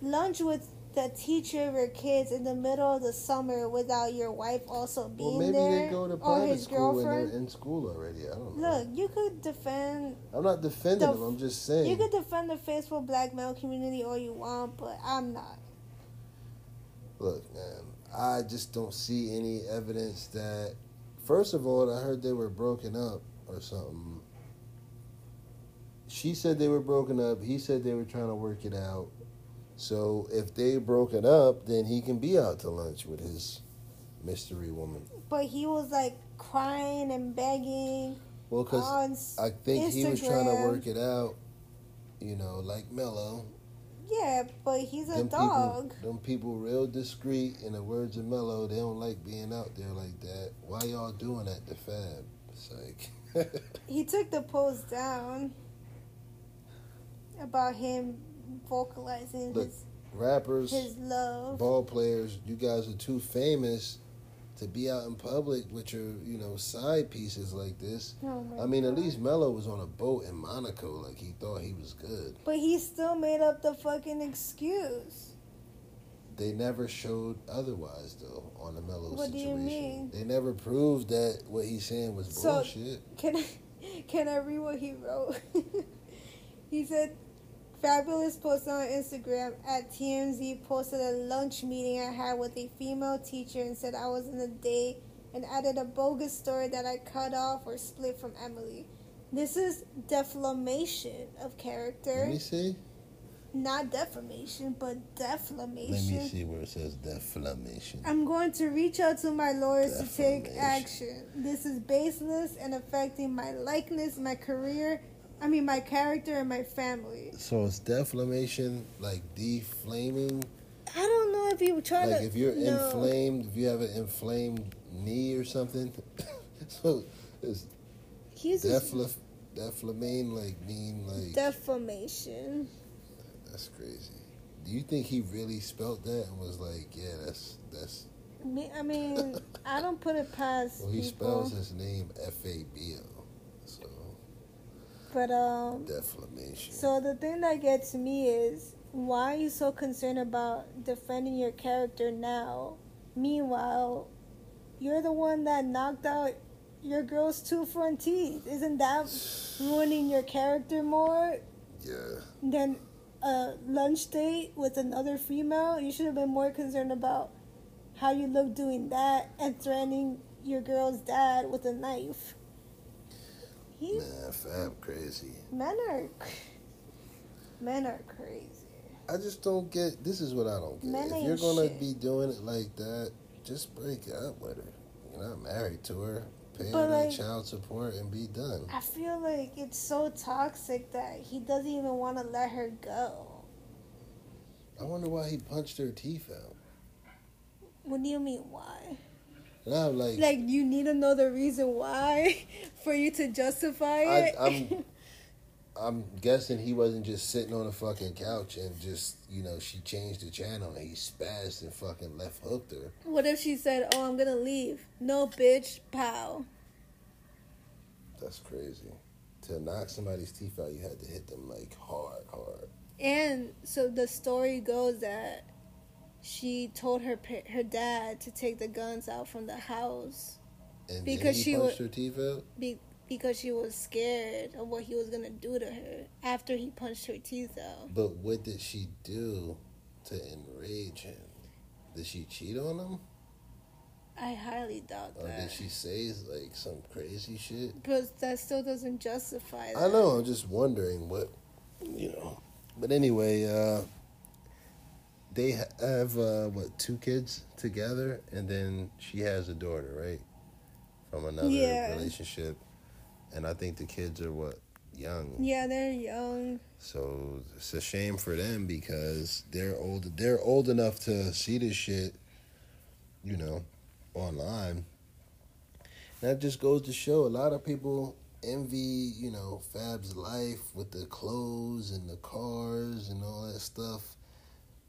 lunch with the teacher of your kids in the middle of the summer without your wife also being Well, maybe there they go to or private his school girlfriend? they're in school already. I don't know. Look, you could defend I'm not defending the- them. I'm just saying. you could defend the faithful black male community all you want, but I'm not. Look, man, I just don't see any evidence that. First of all, I heard they were broken up or something. She said they were broken up. He said they were trying to work it out. So if they broken up, then he can be out to lunch with his mystery woman. But he was like crying and begging Well, because I think he was trying to work it out. You know, like Mello. Yeah, but he's a Them dog. people, them people, real discreet. In the words of Mello, they don't like being out there like that. Why y'all doing that to Fab? It's like, He took the post down about him vocalizing Look, his rappers, his love. ball players, you guys are too famous to be out in public with your, you know, side pieces like this. Oh I mean, at least Mello was on a boat in Monaco, like he thought he was good. But he still made up the fucking excuse. They never showed otherwise, though, on the Mello What do you situation. mean? They never proved that what he's saying was So- bullshit. Can I can I read what he wrote? he said Fabolous posted on Instagram at TMZ posted a lunch meeting I had with a female teacher and said I was in a day and added a bogus story that I cut off or split from Emily. This is defamation of character. Let me see. Not defamation, but defamation. Let me see where it says defamation. I'm going to reach out to my lawyers to take action. This is baseless and affecting my likeness, my career, I mean my character and my family. So it's defamation, like deflaming. I don't know if you try Like to Like if you're no. inflamed, if you have an inflamed knee or something. so it's He's defla, deflaming, like mean, like defamation. That's crazy. Do you think he really spelt that and was like, yeah, that's that's? Me, I mean, I don't put it past Well, he people, spells his name F A B O, so but um. defamation. So the thing that gets me is why are you so concerned about defending your character now? Meanwhile, you're the one that knocked out your girl's two front teeth. Isn't that ruining your character more yeah, than a lunch date with another female? You should have been more concerned about how you look doing that and threatening your girl's dad with a knife. He man, Fab crazy. men are men are crazy. I just don't get. This is what I don't get. Men if you're gonna shit. be doing it like that, just break up with her. You're not married to her. Pay But, her like- child support and be done. I feel like it's so toxic that he doesn't even want to let her go. I wonder why he punched her teeth out. What do you mean why? I'm like, Like you need to know the reason why for you to justify I, it. I'm, I'm guessing he wasn't just sitting on a fucking couch and just, you know, she changed the channel and he spazzed and fucking left hooked her. what if she said, "Oh, I'm gonna leave"? No, bitch. Pow. That's crazy. To knock somebody's teeth out, you had to hit them like hard, hard. And so the story goes that she told her her dad to take the guns out from the house And Because then she punched her teeth out. be- because she was scared of what he was gonna do to her after he punched her teeth out. But what did she do to enrage him? Did she cheat on him, I highly doubt or that. did she say like some crazy shit? But that still doesn't justify that. I know. I'm just wondering what, you know. But anyway, uh, they have uh, what two kids together, and then she has a daughter, right, from another Yeah. relationship, and I think the kids are what young. Yeah, they're young. So it's a shame for them because they're old. They're old enough to see this shit, you know, online. That just goes to show a lot of people envy, you know, Fab's life with the clothes and the cars and all that stuff,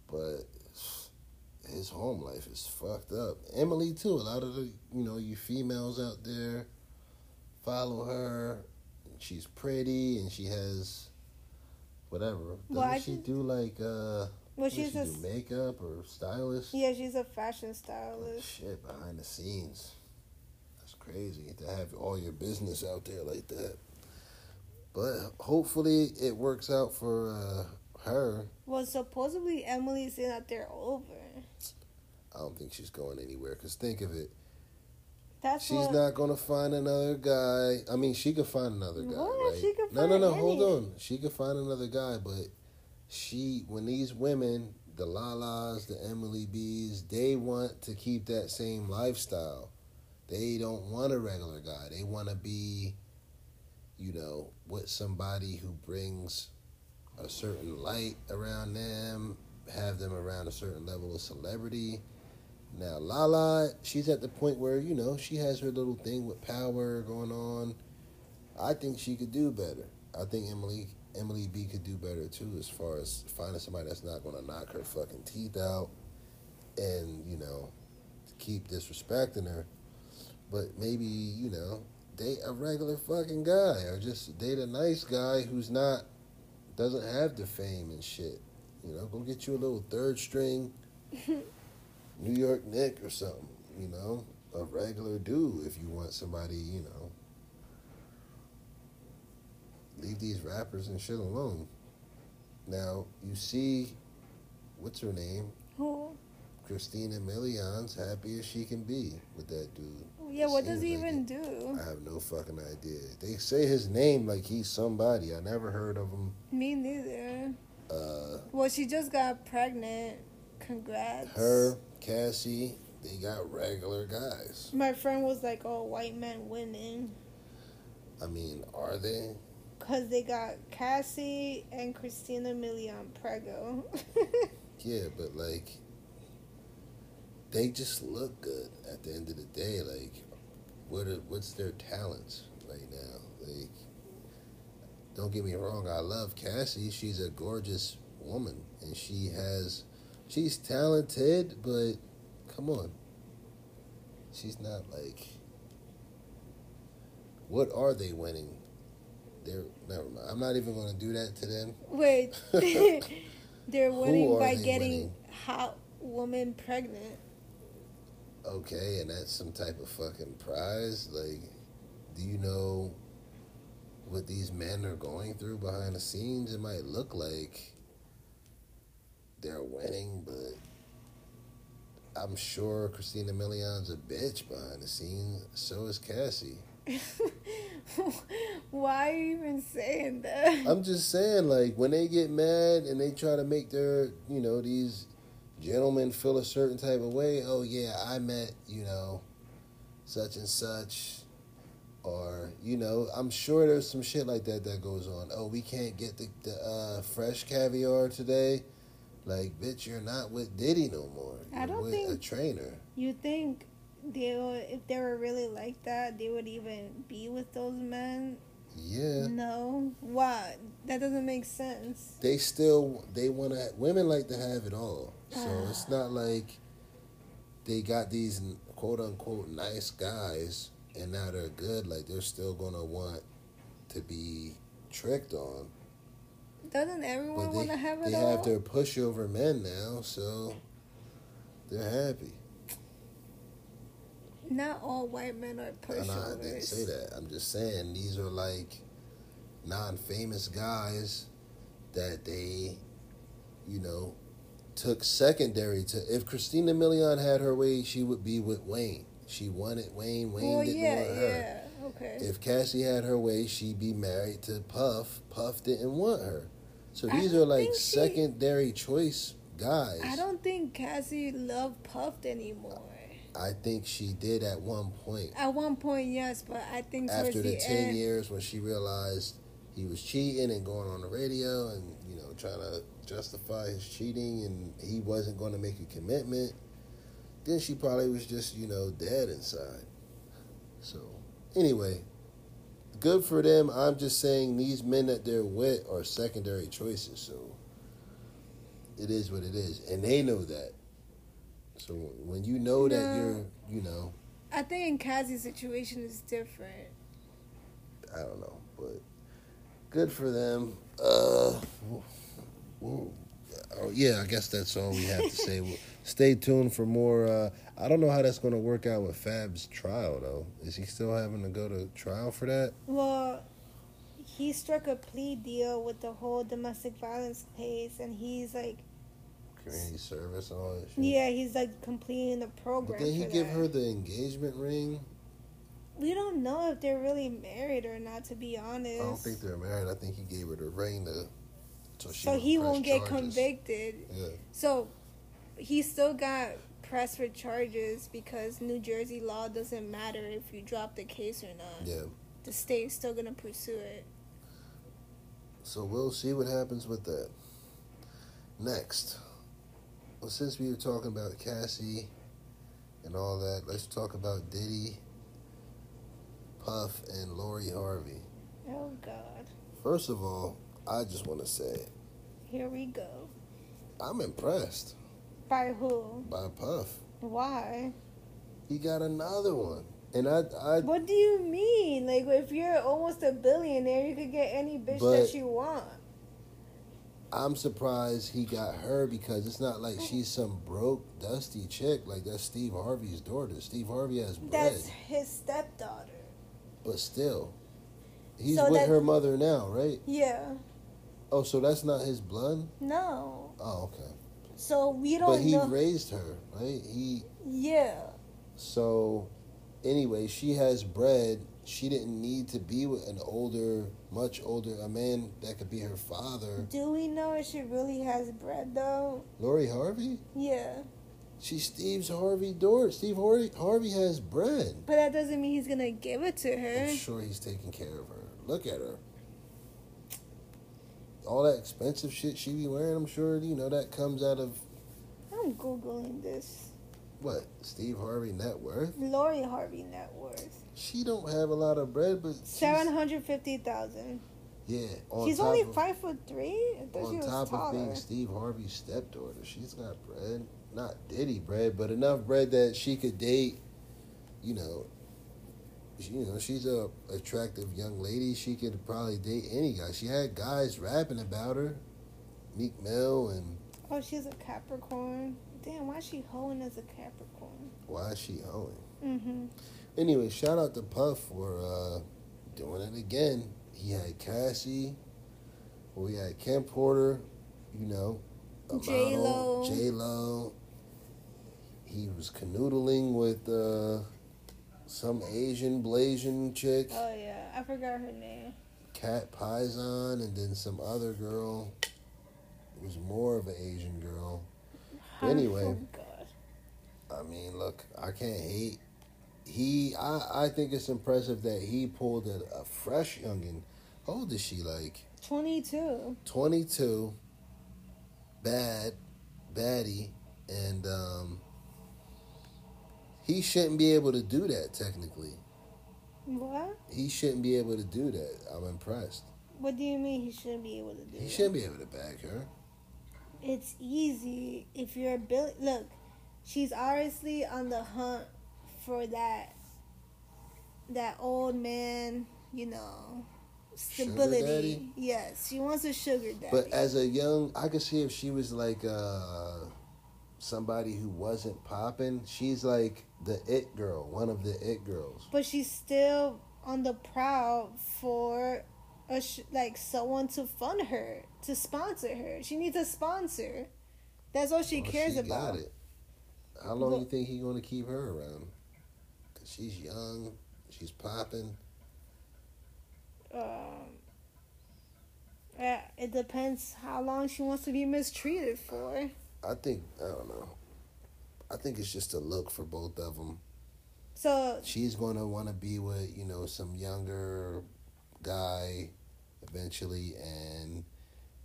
but his home life is fucked up. Emily too. A lot of the, you know, you females out there follow her. She's pretty and she has whatever. Doesn't Well, she do like uh? Well, she's she a do makeup or stylist? yeah, she's a fashion Oh, stylist. shit, behind the scenes. That's crazy to have all your business out there like that. But hopefully it works out for uh, her. Well, supposedly Emily's saying that they're over. I don't think she's going anywhere. Cause think of it, That's she's what. not gonna find another guy. I mean, she could find another guy, What? right? She could no, no, no. Hold on. She could find another guy, but she, when these women, the Lalas, the Emily B's, they want to keep that same lifestyle. They don't want a regular guy. They want to be, you know, with somebody who brings a certain light around them, have them around a certain level of celebrity. Now, Lala, she's at the point where, you know, she has her little thing with power going on. I think she could do better. I think Emily Emily B could do better too as far as finding somebody that's not going to knock her fucking teeth out and, you know, keep disrespecting her. But maybe you know date a regular fucking guy, or just date a nice guy who's not doesn't have the fame and shit. You know, go get you a little third string New York Knick or something. You know, a regular dude if you want somebody. You know, leave these rappers and shit alone. Now you see, what's her name? Who? Christina Milian's happy as she can be with that dude. Yeah, It what does he like even it. do? I have no fucking idea. They say his name like he's somebody. I never heard of him. Me neither. Uh, Well, she just got pregnant. Congrats. her, Cassie, they got regular guys. My friend was like, "Oh, white men winning." I mean, are they? Cause they got Cassie and Christina Milian Prego. Yeah, but like, they just look good at the end of the day. Like, what are, what's their talents right now? Like, don't get me wrong, I love Cassie. She's a gorgeous woman, and she has, she's talented, but come on, she's not like. What are they winning? They're never mind. I'm not even going to do that to them. Wait, they're winning by they getting winning? hot woman pregnant. Okay, and that's some type of fucking prize. Like, do you know what these men are going through behind the scenes? It might look like they're winning, but I'm sure Christina Milian's a bitch behind the scenes. So is Cassie. Why are you even saying that? I'm just saying, like, when they get mad and they try to make their, you know, these gentlemen feel a certain type of way, oh, yeah, I met, you know, such and such. Or, you know, I'm sure there's some shit like that that goes on. Oh, we can't get the, the uh, fresh caviar today. Like, bitch, you're not with Diddy no more. You're I don't with a trainer. You think they would, if they were really like that, they would even be with those men? Yeah. No. Why? That doesn't make sense. they still they want to women like to have it all so it's not like they got these quote unquote nice guys and now they're good like they're still gonna want to be tricked on Doesn't everyone want to have it they all? have their pushover men now so they're happy Not all white men are No, no, I didn't say that. I'm just saying these are like non-famous guys that they, you know, took secondary to. If Christina Milian had her way, she would be with Wayne. She wanted Wayne. Wayne Well, didn't yeah, want her. yeah. Okay. If Cassie had her way, she'd be married to Puff. Puff didn't want her. So these are like she- secondary choice guys. I don't think Cassie loved Puffed anymore. I think she did at one point. At one point, yes, but I think after the, the 10 end, years when she realized he was cheating and going on the radio and you know trying to justify his cheating and he wasn't going to make a commitment then she probably was just you know dead inside so anyway good for them i'm just saying these men that they're with are secondary choices so it is what it is and they know that so when you know that No. you're you know I think in Cassie's situation is different. I don't know, but good for them. Uh, well, oh yeah, I guess that's all we have to say. Stay tuned for more. Uh, I don't know how that's going to work out with Fab's trial, though. Is he still having to go to trial for that? Well, he struck a plea deal with the whole domestic violence case, and he's like, Community service and all that shit. yeah, he's like completing the program. But did he give that. her the engagement ring? We don't know if they're really married or not. To be honest, I don't think they're married. I think he gave her the ring to. So, she so he won't get charges. convicted. Yeah. So he still got pressed for charges because New Jersey law doesn't matter if you drop the case or not. Yeah. The state's still gonna pursue it. So we'll see what happens with that. Next, well, since we were talking about Cassie and all that, let's talk about Diddy, Puff, and Lori Harvey. Oh God, First of all, I just want to say here we go. I'm impressed By who? by Puff. Why? He got another one, and I, I What do you mean? Like, if you're almost a billionaire, you could get any bitch that you want. I'm surprised he got her because it's not like mm. she's some broke, dusty chick. Like that's Steve Harvey's daughter. Steve Harvey has bread, That's his stepdaughter. but still, he's So with that- her mother now, right? Yeah. Oh, so that's not his blood. No. Oh, okay. So we don't But he know. raised her, right? He yeah. so anyway, she has bread. She didn't need to be with an older, much older, a man that could be her father. Do we know if she really has bread though? Lori Harvey? Yeah. She's Steve's Harvey daughter. Steve Harvey, Harvey has bread. But that doesn't mean he's gonna give it to her. I'm sure he's taking care of her. Look at her. All that expensive shit she be wearing, I'm sure, you know, that comes out of I'm googling this. what? Steve Harvey net worth? Lori Harvey net worth She don't have a lot of bread, but seven hundred fifty thousand. Yeah, on She's only of, five foot three. On top of being Steve Harvey's stepdaughter. She's got bread, not Diddy bread, but enough bread that she could date. You know, you know, she's a attractive young lady. She could probably date any guy. She had guys rapping about her, Meek Mill, and Oh, she's a Capricorn. Damn, why is she hoeing as a Capricorn? why is she hoeing? Mm-hmm. Anyway, shout out to Puff for uh, doing it again. He had Cassie, We had Kim Porter, you know, a J-Lo. J Lo. He was canoodling with uh, some Asian Blasian chick, Oh yeah, I forgot her name. Cat Pizon, and then some other girl. It was more of an Asian girl. Anyway. Oh God. I mean, look, I can't hate. He, I, I think it's impressive that he pulled a, a fresh youngin. How old is she? Like Twenty-two. twenty two. Bad, baddie, and um, he shouldn't be able to do that. Technically, What? he shouldn't be able to do that. I'm impressed. What do you mean he shouldn't be able to do? That? He that? shouldn't be able to bag her. It's easy if you're a bill. Look, she's obviously on the hunt for that that old man. You know, stability. Yes, she wants a sugar daddy. But as a young, I could see if she was like uh, somebody who wasn't popping. She's like the it girl, one of the it girls. but she's still on the prowl for a sh- like someone to fund her to sponsor her she needs a sponsor that's all she Well, cares she about Got it. How long Look- you think he's gonna keep her around? Cause she's young, she's popping. um yeah, it depends how long she wants to be mistreated for I think I don't know. I think it's just a look for both of them. so She's gonna want to be with you know some younger guy eventually, and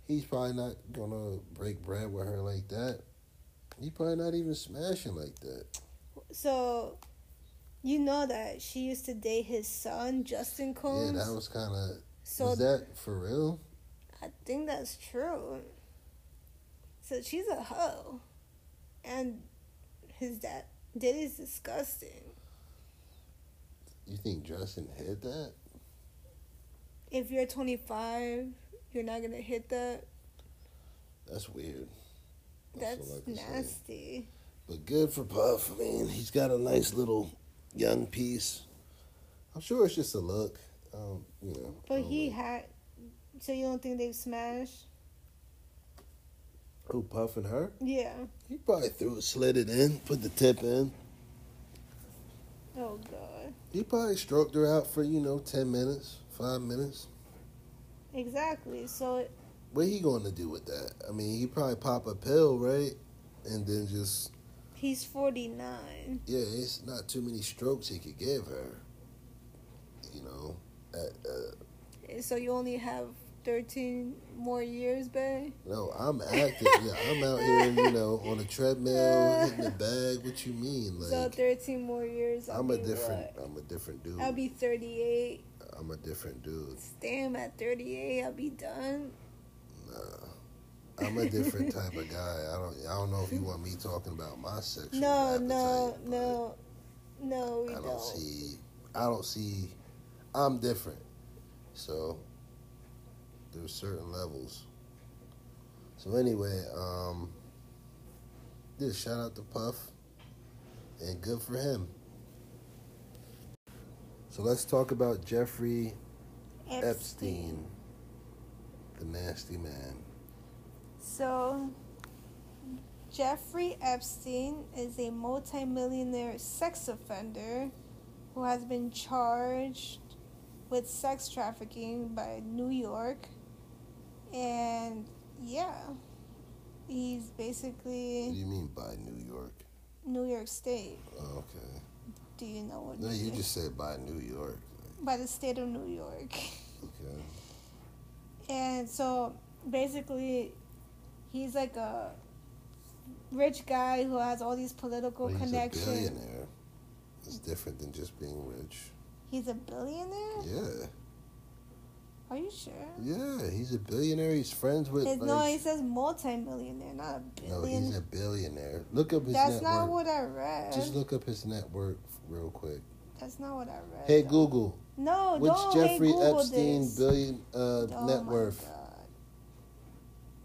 he's probably not gonna break bread with her like that. He's probably not even smashing like that. so you know that she used to date his son justin combs Yeah, that was kind of. so was that for real? I think that's true. So she's a hoe. And his dad Diddy's disgusting. You think Justin hit that? If you're 25, you're not gonna hit that. That's weird. That's all I nasty. But good for Puff. I mean, he's got a nice little young piece. I'm sure it's just a look. Um, you know. But he like- had. So you don't think they've smashed? who Puff and her? Yeah. He probably threw it, slid it in, put the tip in. Oh God. He probably stroked her out for you know ten minutes, five minutes. Exactly. So it, What he going to do with that? I mean, he probably pop a pill, right? And then just he's 49. yeah, it's not too many strokes he could give her. You know, at, uh, So you only have 13 more years, babe. no, I'm active. yeah, I'm out here, you know, on a treadmill, hitting the bag. What you mean? so Like, 13 more years. I'll I'm a different. what? I'm a different dude. I'll be 38. I'm a different dude. Damn, at 38, I'll be done. Nah, I'm a different type of guy. I don't. I don't know if you want me talking about my sexual. No, no, no, No, we I don't. I don't see. I don't see. I'm different, so there's certain levels. So anyway, um, yeah, shout out to Puff, and good for him. So let's talk about Jeffrey Epstein, the nasty man. So, Jeffrey Epstein is a multimillionaire sex offender who has been charged with sex trafficking by New York. And yeah, he's basically. What do you mean by New York? New York State. Oh, okay. Do you know what? No, New you York- just said by New York. by the state of New York. Okay. And so basically, he's like a rich guy who has all these political Well, he's a billionaire. It's different than just being rich. He's a billionaire? Yeah. Are you sure? Yeah, he's a billionaire. He's friends with. It's, like, no, he says multimillionaire, not a billionaire. no, he's a billionaire. Look up his That's net not what I read. Just look up his network real quick. That's not what I read. Hey though. Google, No, which don't. Jeffrey hey, Google Epstein this. billion uh, Oh net my worth? God.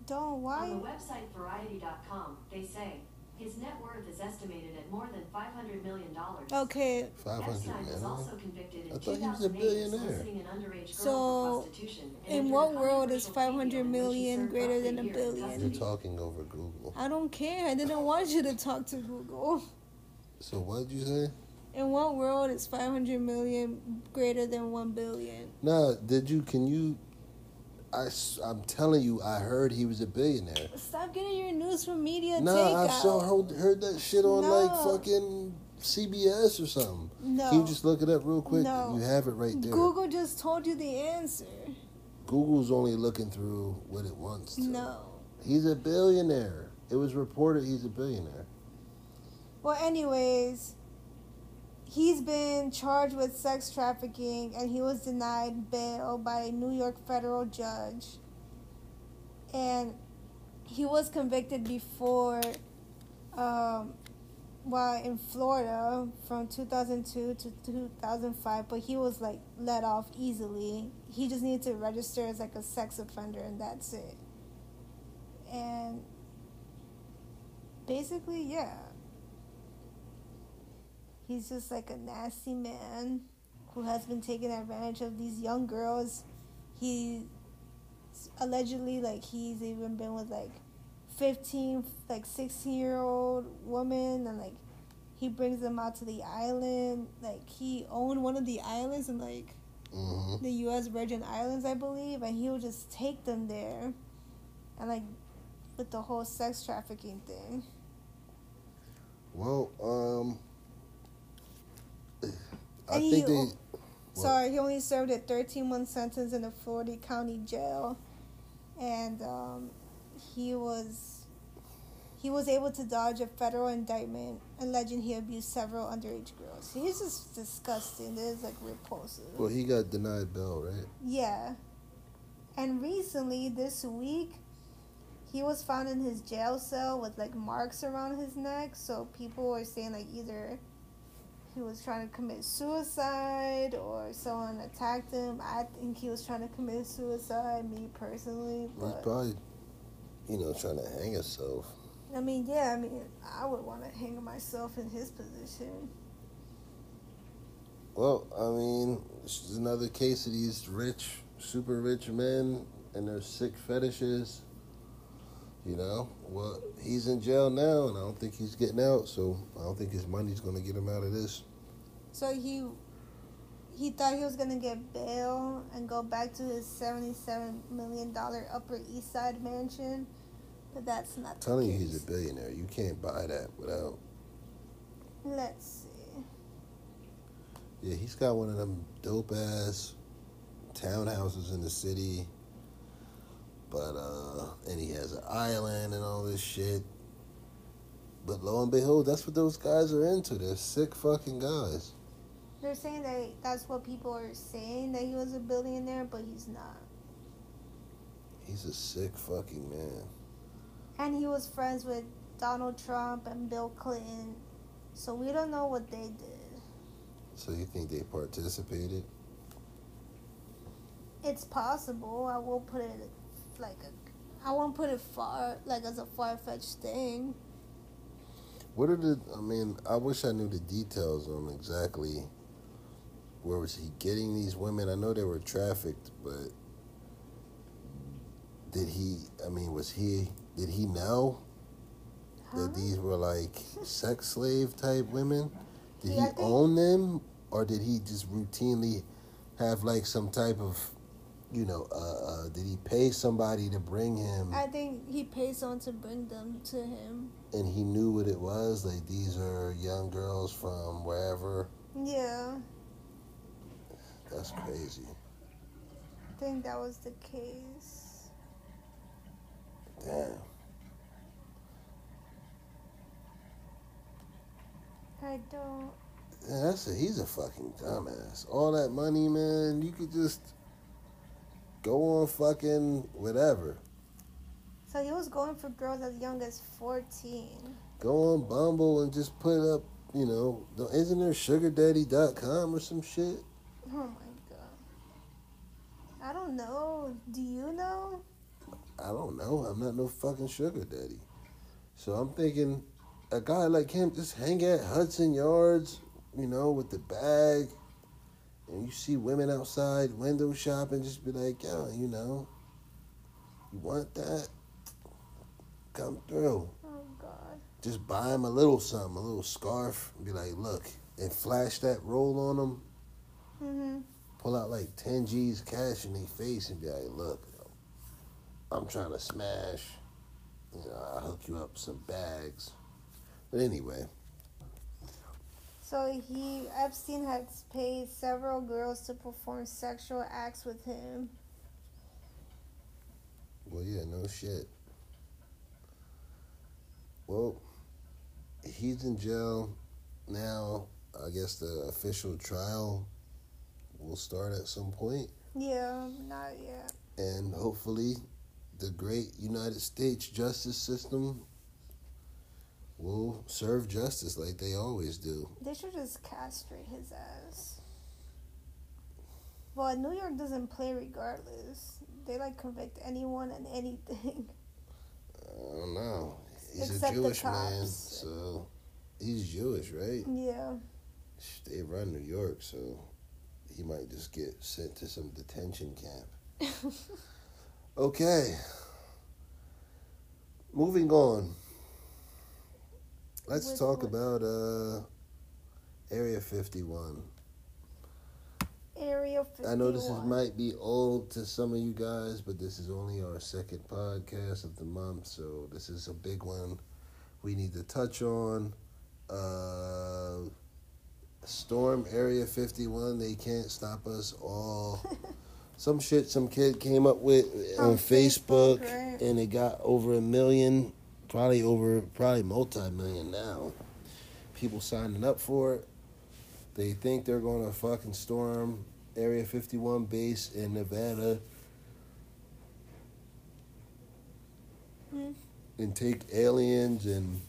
Don't. Why? On the website Variety.com, they say his net worth is estimated at more than $500 million. Okay, Five hundred Epstein was also convicted in I thought he was a billionaire. soliciting an underage girl So, for prostitution. and in what world is controversial 500 plea deal in which he million served greater than a year billion? You're talking over Google. I don't care. I didn't want you to talk to Google. So what did you say? In what world is 500 million greater than 1 billion? No, did you? Can you? I, I'm telling you, I heard he was a billionaire. Stop getting your news from media No, takeout. I saw heard, heard that shit on like fucking CBS or something. No. Can you just look it up real quick? No. You have it right there. Google just told you the answer. Google's only looking through what it wants to. No. He's a billionaire. It was reported he's a billionaire. Well, anyways, he's been charged with sex trafficking and he was denied bail by a New York federal judge. And he was convicted before, um, while in Florida from 2002 to 2005, but he was like let off easily. He just needed to register as like a sex offender and that's it. And basically, yeah. He's just like a nasty man who has been taking advantage of. These young girls. He allegedly like he's even been with like 15 like 16 year old woman and like he brings them out to the island. Like he owned one of the islands in like hmm the US Virgin Islands I believe and he'll just take them there. And like with the whole sex trafficking thing. Well, um, I he- think they. What? Sorry, he only served a 13 month sentence in a Florida county jail, and um, he was he was able to dodge a federal indictment alleging he abused several underage girls. He's just disgusting. This is like repulsive. Well, he got denied bail, right? Yeah, and recently this week. He was found in his jail cell with like marks around his neck, so people are saying like either he was trying to commit suicide or someone attacked him. I think he was trying to commit suicide, me personally. He's But probably, you know, trying to hang himself. I mean, yeah, I mean, I would want to hang myself in his position. Well, I mean, this is another case of these rich, super rich men and their sick fetishes. You know, well, he's in jail now, and I don't think he's getting out. So I don't think his money's going to get him out of this. So he he thought he was gonna get bail and go back to his seventy-seven million dollar Upper East Side mansion, but that's not. I'm telling you, he's a billionaire. You can't buy that without. Let's see. Yeah, he's got one of them dope ass townhouses in the city. But uh and he has an island and all this shit. But lo and behold, that's what those guys are into. They're sick fucking guys. They're saying that that's what people are saying that he was a billionaire, but he's not. He's a sick fucking man. And he was friends with Donald Trump and Bill Clinton, so we don't know what they did. So you think they participated? It's possible. I won't put it like a. I won't put it far like as a far fetched thing. What are the? I mean, I wish I knew the details on exactly where was he getting these women. I know they were trafficked, but did he? I mean, was he? Did he know Huh? that these were like sex slave type women? Did Yeah, he own them, or did he just routinely have like some type of, you know, uh, uh, did he pay somebody to bring him, I think he pays someone to bring them to him. and he knew what it was? Like these are young girls from wherever. Yeah, That's crazy. I think that was the case. Damn. I don't. Yeah, that's a, he's a fucking dumbass. All that money, man, you could just go on fucking whatever. So he was going for girls as young as 14. Go on Bumble and just put up, you know, isn't there sugardaddy.com or some shit? Oh my god. I don't know. Do you know? I don't know. I'm not no fucking sugar daddy. So I'm thinking a guy like him just hang at Hudson Yards, you know, with the bag. And you see women outside window shopping, just be like, yo, you know, you want that? Come through. Oh god. Just buy him a little something, a little scarf, and be like, look, and flash that roll on them. Mhm. Pull out like 10 G's cash in their face and be like, look, I'm trying to smash. You know, I'll hook you up some bags. But anyway, So he Epstein had paid several girls to perform sexual acts with him. well, yeah, no shit. Well, he's in jail now. I guess the official trial will start at some point, Yeah, not yet. and hopefully, the great United States justice system will serve justice like they always do. They should just castrate his ass. Well, New York doesn't play regardless. They like convict anyone and anything. I don't know. He's Except a Jewish man, so he's Jewish, right? Yeah. They run New York, so he might just get sent to some detention camp. Okay. Moving on. Let's With talk what? about uh Area 51. Area 51. I know this is, might be old to some of you guys, but this is only our second podcast of the month, so this is a big one we need to touch on. Uh, Storm Area 51, they can't stop us all. some shit some kid came up with on, On Facebook, Facebook, right. and it got over a million, probably over, probably multi million now. People signing up for it. They think they're going to fucking storm Area 51 base in Nevada Hmm. and take aliens and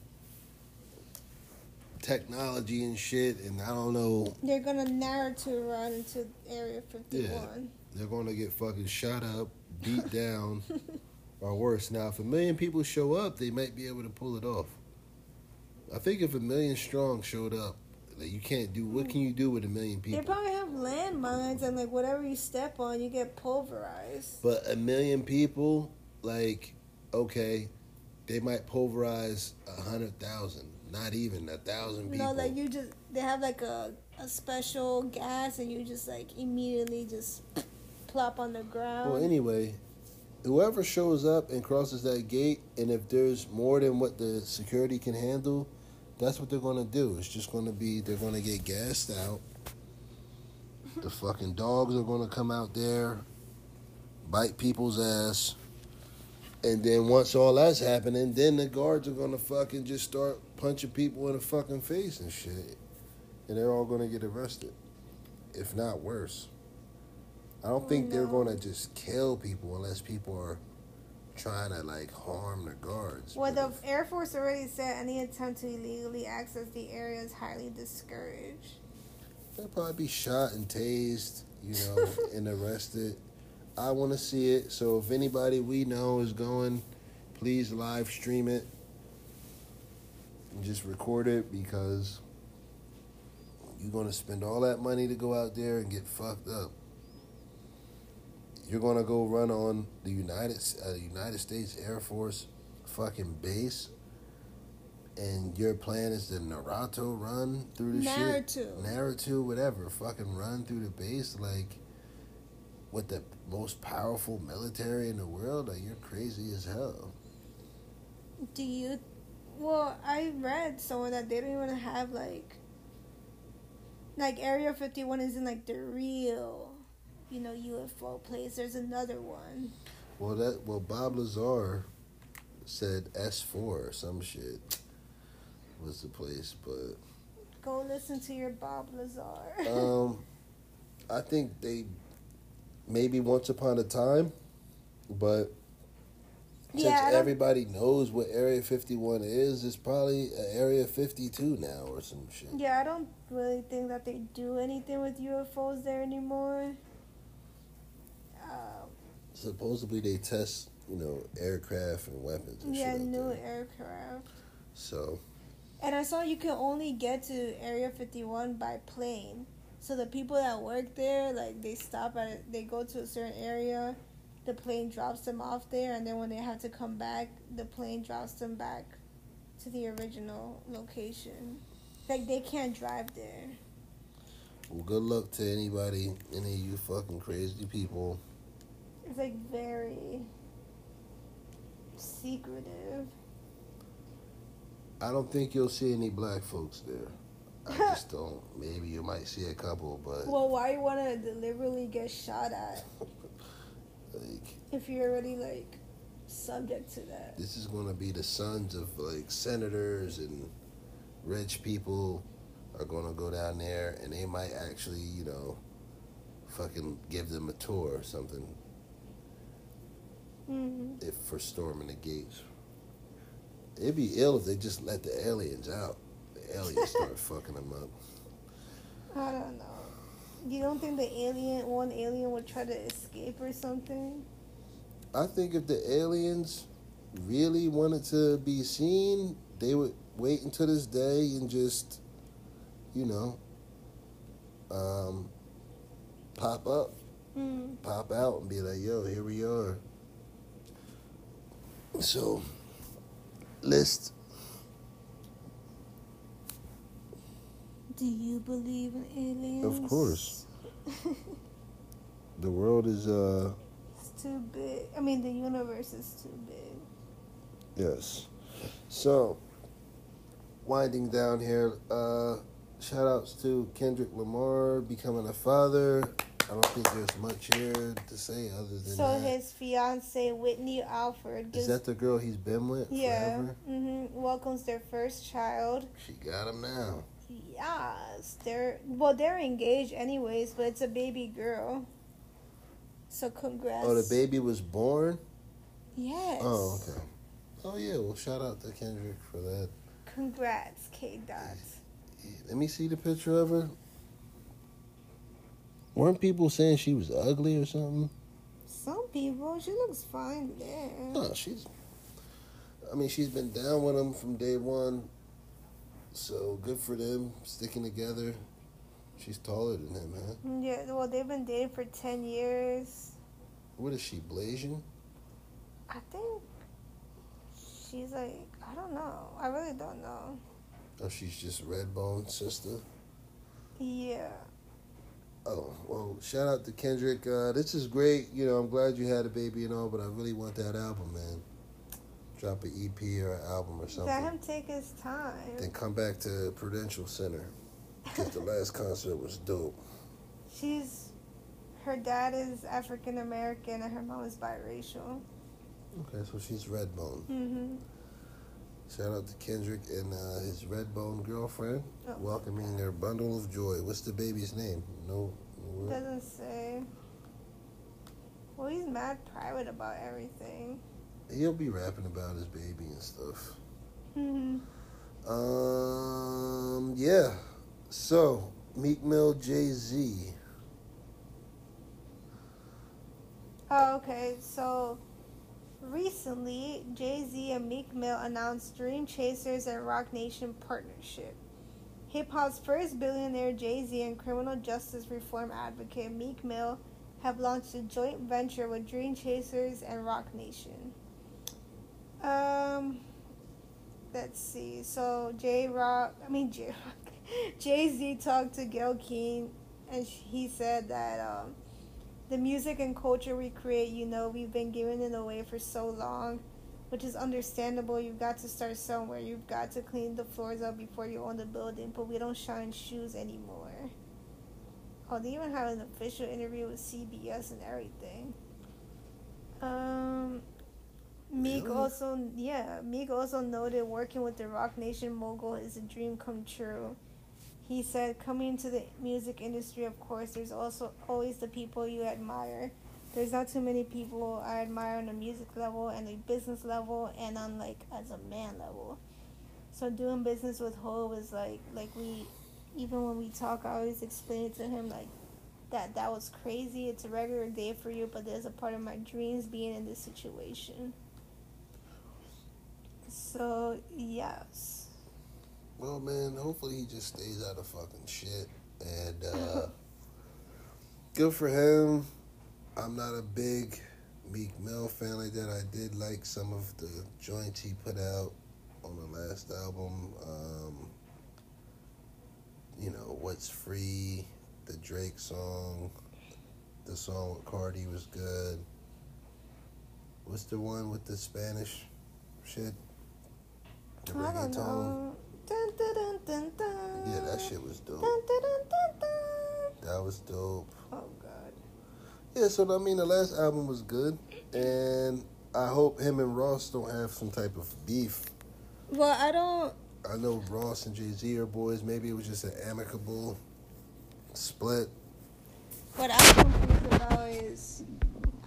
technology and shit. And I don't know, They're gonna narrative run into Area 51. Yeah, they're to get fucking shot up, beat down, or worse. Now, if a million people show up, they might be able to pull it off. I think if a million strong showed up, like you can't do. What can you do with a million people? They probably have landmines and like whatever you step on, you get pulverized. But a million people, like, okay, they might pulverize a hundred thousand, not even a thousand people. No, like you just they have like a a special gas and you just like immediately just plop on the ground. well, anyway, whoever shows up and crosses that gate, and if there's more than what the security can handle, that's what they're gonna do. It's just gonna be they're gonna get gassed out. The fucking dogs are gonna come out there, bite people's ass. And then once all that's happening, then the guards are gonna fucking just start punching people in the fucking face and shit. And they're all gonna get arrested. If not worse. I don't Oh, think they're gonna just kill people unless people are trying to like harm the guards. well, the Air Force already said any attempt to illegally access the area is highly discouraged. They'll probably be shot and tased, you know, and arrested. I want to see it. So if anybody we know is going, please live stream it just record it because you're going to spend all that money to go out there and get fucked up. You're going to go run on the United uh, United States Air Force fucking base and your plan is to Naruto run through the shit, Naruto. Naruto, whatever, fucking run through the base like with the most powerful military in the world. Like you're crazy as hell. Do you? Well, I read somewhere that they don't even have like. Like Area Fifty One isn't like the real, you know, UFO place. There's another one. Well, that well Bob Lazar said S four or some shit was the place, but Go listen to your Bob Lazar. um, I think they maybe once upon a time, but Yeah, I everybody knows what Area 51 is, it's probably Area 52 now or some shit. yeah, I don't really think that they do anything with UFOs there anymore. Uh, Supposedly they test, you know, aircraft and weapons and yeah, new aircraft. So And I saw you can only get to Area 51 by plane. So the people that work there, like they stop at, they go to a certain area, the plane drops them off there, and then when they have to come back, the plane drops them back to the original location. Like they can't drive there. well, good luck to anybody, any of you fucking crazy people. It's like very secretive. I don't think you'll see any black folks there. I just don't. Maybe you might see a couple, but Well, why you want to deliberately get shot at like if you're already like subject to that? this is going to be the sons of like senators and rich people are going to go down there and they might actually you know fucking give them a tour or something. Hmm if for storming the gates. It'd be ill if they just let the aliens out. The aliens start fucking them up. I don't know. You don't think the alien, one alien, would try to escape or something? i think if the aliens really wanted to be seen they would wait until this day and just you know um pop up Mm. pop out and be like, yo, here we are. So, list. Do you believe in aliens? Of course. The world is, uh, it's too big. I mean, the universe is too big. yes. So, winding down here, uh, shout outs to Kendrick Lamar becoming a father. I don't think there's much here to say other than So that. his fiance Whitney Alford Is that the girl he's been with yeah, forever? hmm welcomes their first child. She got him now. Yes, they're well, they're engaged anyways, but it's a baby girl. So congrats. Oh, the baby was born? Yes. Oh, okay. Oh, yeah. Well, shout out to Kendrick for that. Congrats, K. Dot. Let me see the picture of her. Weren't people saying she was ugly or something? Some people, she looks fine there. No, she's. I mean, she's been down with him from day one. So good for them sticking together. She's taller than him, huh? Yeah, well, they've been dating for 10 years. What is she, Blasian? I think she's like, I don't know. I really don't know. Oh, she's just Redbone sister. Yeah. Oh, well, shout out to Kendrick. Uh, this is great. You know, I'm glad you had a baby and all, but I really want that album, man. Drop an EP or an album or something. Let him take his time. Then come back to Prudential Center. Because the last concert was dope. She's, her dad is African American and her mom is biracial. Okay, so she's Redbone. Mm-hmm. Shout out to Kendrick and uh, his Redbone girlfriend, Oh. welcoming their bundle of joy. What's the baby's name? No, no word? Doesn't say. Well, he's mad private about everything. He'll be rapping about his baby and stuff. Mm-hmm. Um, yeah. So Meek Mill, Jay Z. Oh, okay. So recently, Jay Z and Meek Mill announced Dream Chasers and Roc Nation partnership. Hip hop's first billionaire Jay Z and criminal justice reform advocate Meek Mill have launched a joint venture with Dream Chasers and Roc Nation. Um, let's see. So J Rock, I mean J Rock, Jay Z talked to Gayle King, and he said that um, the music and culture we create, you know, we've been giving it away for so long, which is understandable. You've got to start somewhere. You've got to clean the floors up before you own the building, but we don't shine shoes anymore. Oh, they even had an official interview with CBS and everything. Um, Meek Really? also, yeah, Meek also noted working with the Roc Nation mogul is a dream come true. He said, coming into the music industry, of course, there's also always the people you admire. There's not too many people I admire on a music level and a business level and on like as a man level. So doing business with Hove was like like we even when we talk I always explain it to him like that that was crazy. It's a regular day for you, but there's a part of my dreams being in this situation. So yes. Well, man, hopefully he just stays out of fucking shit. And uh, good for him. I'm not a big Meek Mill fan like that. I did like some of the joints he put out on the last album. Um, you know, What's Free, the Drake song, the song with Cardi was good. What's the one with the Spanish shit? I don't know. Dun, dun, dun. Yeah, that shit was dope. That was dope. Oh god. Yeah, so I mean, the last album was good, and I hope him and Ross don't have some type of beef. Well, I don't. I know Ross and Jay Z are boys. Maybe it was just an amicable split. What I'm confused about is,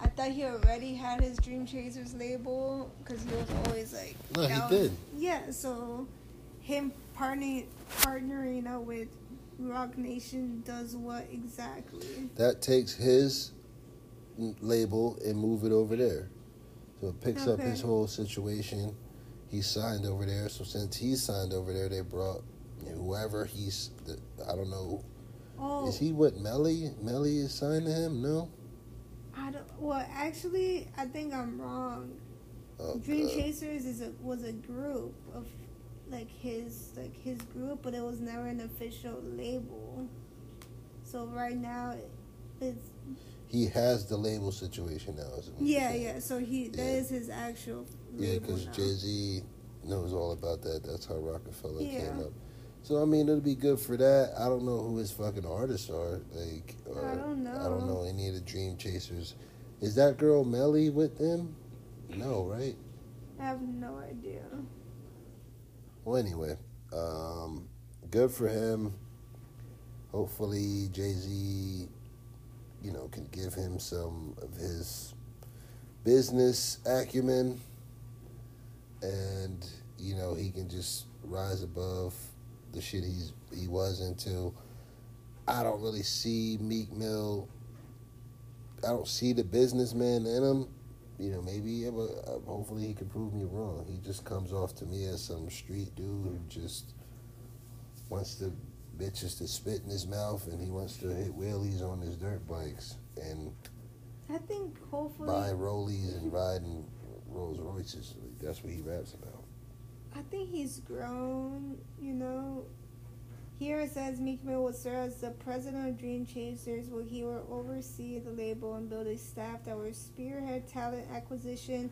I thought he already had his Dream Chasers label because he was always like. No, he down- did. Yeah, so him partnering partnering up with Roc Nation does what exactly? That takes his label and move it over there. So it picks up his whole situation. He signed over there. So since he signed over there, they brought whoever he's. I don't know. Oh, Is he what Melly? Melly is signed to him? No. I don't. Well, actually, I think I'm wrong. Oh, Dream Chasers is a was a group of like his like his group, but it was never an official label. So right now, it's He has the label situation now. Is what you're yeah, yeah. So he that Yeah. is his actual Yeah, because. Jay Z knows all about that. That's how Roc-A-Fella came up. So I mean, it'll be good for that. I don't know who his fucking artists are. Like, or, I don't know. I don't know. any of the Dream Chasers. Is that girl Melly with them? No, right? I have no idea. Well, anyway, um, good for him. Hopefully, Jay Z, you know, can give him some of his business acumen, and you know he can just rise above the shit he's he was into. I don't really see Meek Mill. I don't see the businessman in him. You know, maybe, but uh, hopefully he can prove me wrong. He just comes off to me as some street dude who just wants the bitches to spit in his mouth and he wants to hit wheelies on his dirt bikes and I think hopefully buy rollies and riding Rolls Royces. That's what he raps about. I think he's grown, you know. Here it says Meek Mill will serve as the president of Dream Chasers, where he will oversee the label and build a staff that will spearhead talent acquisition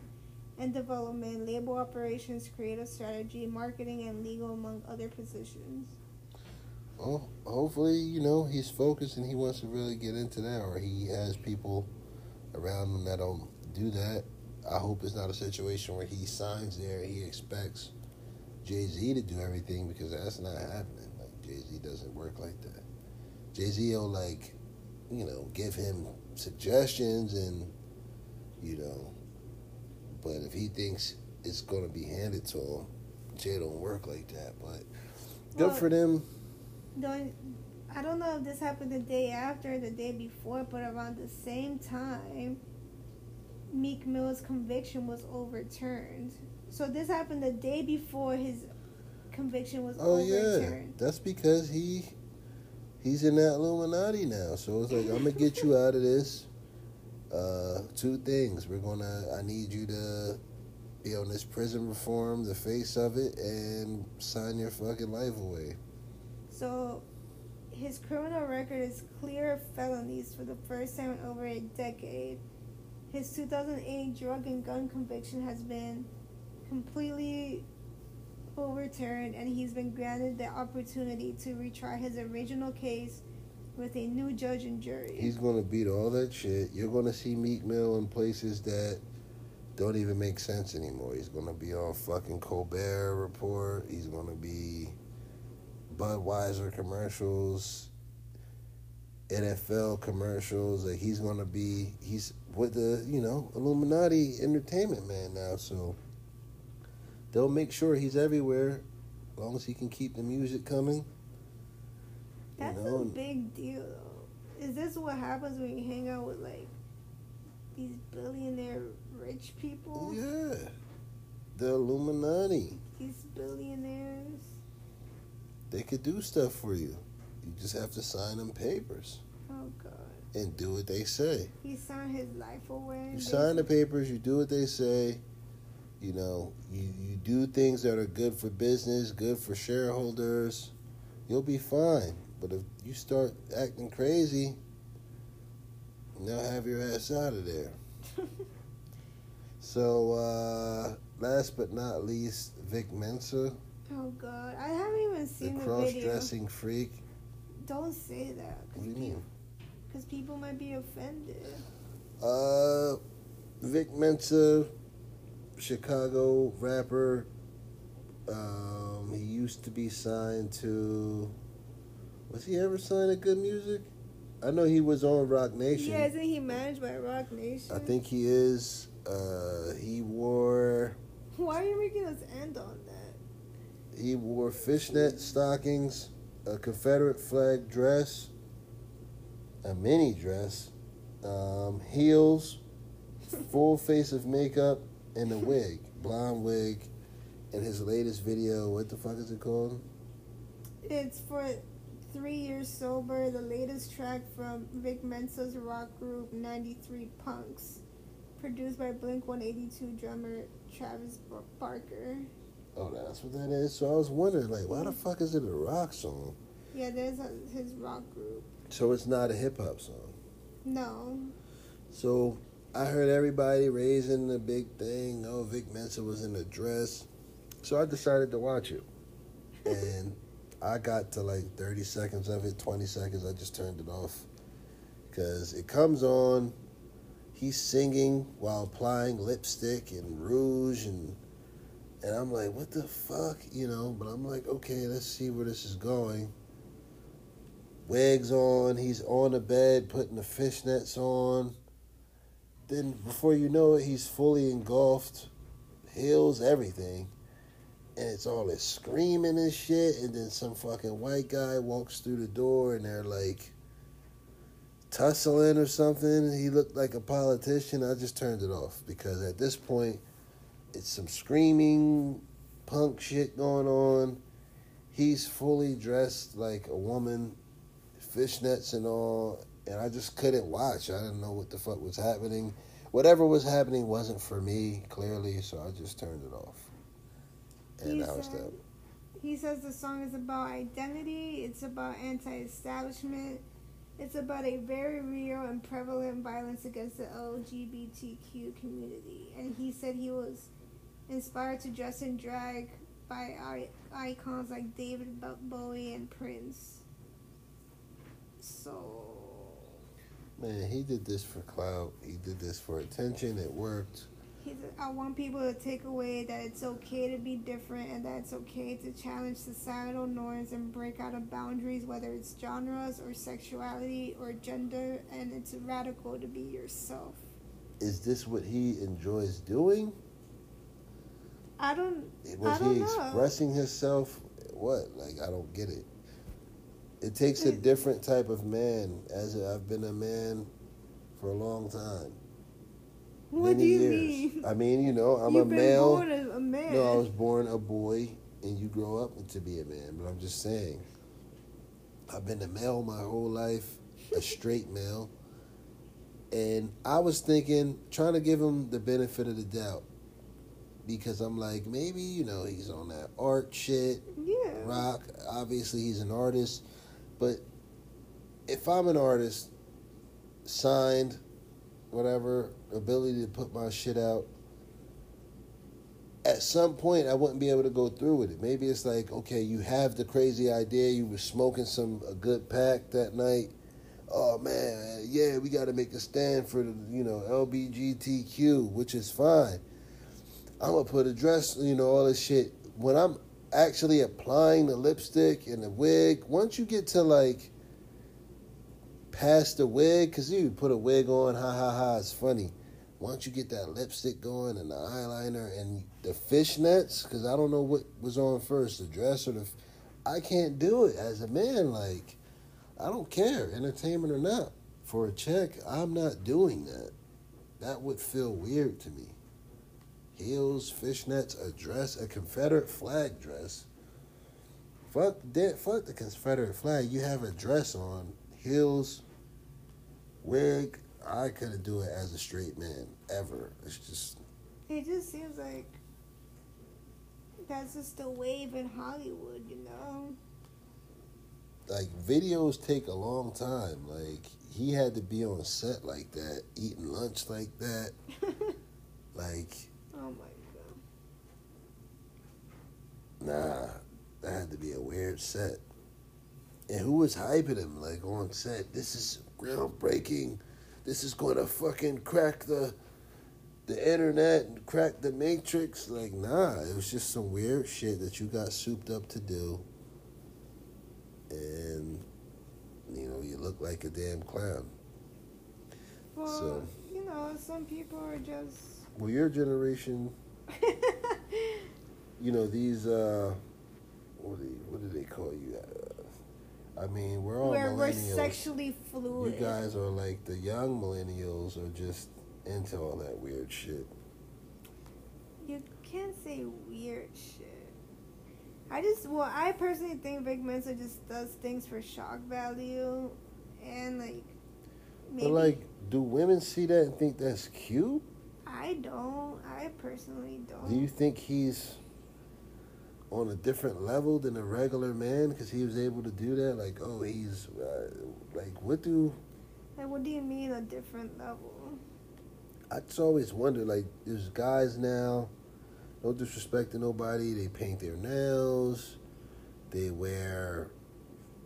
and development, label operations, creative strategy, marketing, and legal, among other positions. Well, hopefully, you know, he's focused and he wants to really get into that, or he has people around him that don't do that. I hope it's not a situation where he signs there and he expects Jay Z to do everything because that's not happening. Like, Jay Z doesn't work like that. Jay Z will, like, you know, give him suggestions and, you know, but if he thinks it's going to be handed to him, Jay don't work like that. But good Well, for them. Don't I don't know if this happened the day after, or the day before, but around the same time, Meek Mill's conviction was overturned. So this happened the day before his conviction was Oh yeah, that's because he he's in that Illuminati now. So it's like I'm gonna get you out of this. Uh, two things. We're gonna. I need you to be on this prison reform, the face of it, and sign your fucking life away. So his criminal record is clear of felonies for the first time in over a decade. His 2008 drug and gun conviction has been completely overturned, and he's been granted the opportunity to retry his original case with a new judge and jury. He's gonna beat all that shit. You're gonna see Meek Mill in places that don't even make sense anymore. He's gonna be on fucking Colbert Report. He's gonna be Budweiser commercials, NFL commercials. Like he's gonna be he's with the you know Illuminati entertainment man now. So they'll make sure he's everywhere, as long as he can keep the music coming. That's know, a big deal. Is this what happens when you hang out with like these billionaire rich people? Yeah, the Illuminati. These billionaires. They could do stuff for you. You just have to sign them papers Oh God. and do what they say. He signed his life away. You sign the papers, you do what they say. You know, you, you do things that are good for business, good for shareholders. You'll be fine. But if you start acting crazy, they'll have your ass out of there. So, uh, last but not least, Vic Mensa, oh God, I haven't even the seen the, cross video. dressing freak. Don't say that. What do you mean? Because people might be offended. Uh, Vic Mensa, Chicago rapper. Um, he used to be signed to. Was he ever signed to G.O.O.D. Music? I know he was on Roc Nation. Yeah, isn't he managed by Roc Nation? I think he is. Uh, he wore Why are you making us end on that? he wore fishnet stockings, a Confederate flag dress, a mini dress, um, heels, full face of makeup, and a wig, blonde wig. In his latest video, what the fuck is it called? It's for three years sober. The latest track from Vic Mensa's rock group 93 Punks, produced by Blink 182 drummer Travis Bar- Barker. Oh, that's what that is. So I was wondering, like, why the fuck is it a rock song? Yeah, there's a, his rock group. So it's not a hip hop song. No, So I heard everybody raising the big thing. Oh, Vic Mensa was in a dress. So I decided to watch it. And I got to like 30 seconds of it, 20 seconds. I just turned it off. Because it comes on, he's singing while applying lipstick and rouge. And, and I'm like, what the fuck? You know, but I'm like, okay, let's see where this is going. Wigs on, he's on the bed putting the fishnets on then before you know it, he's fully engulfed, heels, everything. And it's all this screaming and shit. And then some fucking white guy walks through the door and they're like tussling or something. He looked like a politician. I just turned it off because at this point, it's some screaming punk shit going on. He's fully dressed like a woman, fishnets and all and I just couldn't watch. I didn't know what the fuck was happening. Whatever was happening wasn't for me, clearly, so I just turned it off. And He that was that. He says the song is about identity, it's about anti establishment, it's about a very real and prevalent violence against the LGBTQ community. And he said he was inspired to dress in drag by icons like David Bowie and Prince. So, Man, he did this for clout. He did this for attention. It worked. I want people to take away that it's okay to be different and that it's okay to challenge societal norms and break out of boundaries, whether it's genres or sexuality or gender, and it's radical to be yourself. Is this what he enjoys doing? I don't. Was I don't he know. expressing himself? What? Like, I don't get it. It takes a hmm. different type of man. As i I've been a man for a long time. What many do you years. mean? I mean, you know, I'm You've a been male. born a man. No, I was born a boy, and you grow up to be a man. But I'm just saying, I've been a male my whole life, a straight male, and I was thinking, trying to give him the benefit of the doubt, because I'm like, maybe you know he's on that art shit, yeah. rock. Obviously, he's an artist, but if I'm an artist, signed, whatever, ability to put my shit out, at some point I wouldn't be able to go through with it. Maybe it's like, okay, you have the crazy idea, you were smoking some a good pack that night. Oh man, yeah, we got to make a stand for the you know LBGTQ, which is fine. I'm gonna put a dress, you know, all this shit. When I'm actually applying the lipstick and the wig, once you get to like past the wig, because you put a wig on, ha ha ha, it's funny. Once you get that lipstick going and the eyeliner and the fishnets, because I don't know what was on first, the dress or the. I can't do it as a man. Like, I don't care, entertainment or not. For a check, I'm not doing that. That would feel weird to me. Heels, fishnets, a dress, a Confederate flag dress. Fuck that. Fuck the Confederate flag. You have a dress on, heels, wig. I couldn't do it as a straight man ever. It's just It just seems like that's just the wave in Hollywood, you know. like videos take a long time. Like he had to be on set like that, eating lunch like that. Like oh my god. nah, that had to be a weird set. And who was hyping him like on set? This is groundbreaking. This is going to fucking crack the the internet and crack the matrix. Like nah, it was just some weird shit that you got souped up to do. And you know, you look like a damn clown. Well, So- you know, some people are just. Well, your generation, you know, these uh, what do you, what do they call you? Uh, I mean, we're all we're millennials. sexually you fluid. guys are like the young millennials are just into all that weird shit. You can't say weird shit. I just, well, I personally think Vic Mensa just does things for shock value, and like, maybe But like, do women see that and think that's cute? I don't. I personally don't. Do you think he's on a different level than a regular man because he was able to do that? Like, oh, he's uh, like, what do like, what do you mean a different level? I just always wonder, like, there's guys now, no disrespect to nobody, they paint their nails, they wear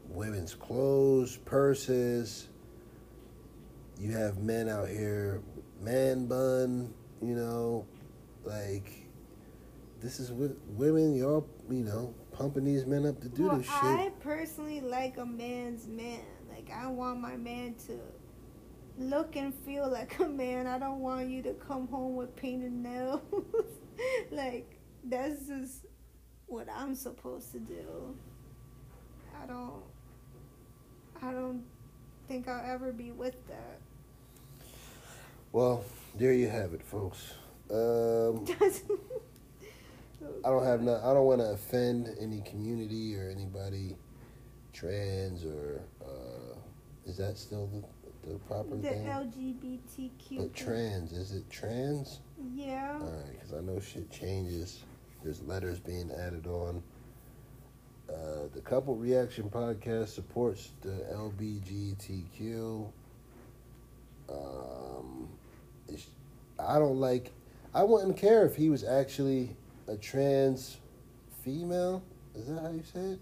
women's clothes, purses. You have men out here, man bun, you know, like, this is what women, y'all, you know, pumping these men up to do well, this shit. I personally like a man's man. Like, I want my man to look and feel like a man. I don't want you to come home with painted nails. like, that's just what I'm supposed to do. I don't. I don't think I'll ever be with that. Well, there you have it, folks. Um, I don't have no. I don't want to offend any community or anybody, trans or uh, is that still the, the proper thing? the thing? LGBTQ. But trans is it trans? Yeah. All right, because I know shit changes. There's letters being added on. Uh, the Couple Reaction Podcast supports the LBGTQ. Um, I don't like. I wouldn't care if he was actually a trans female. Is that how you say it?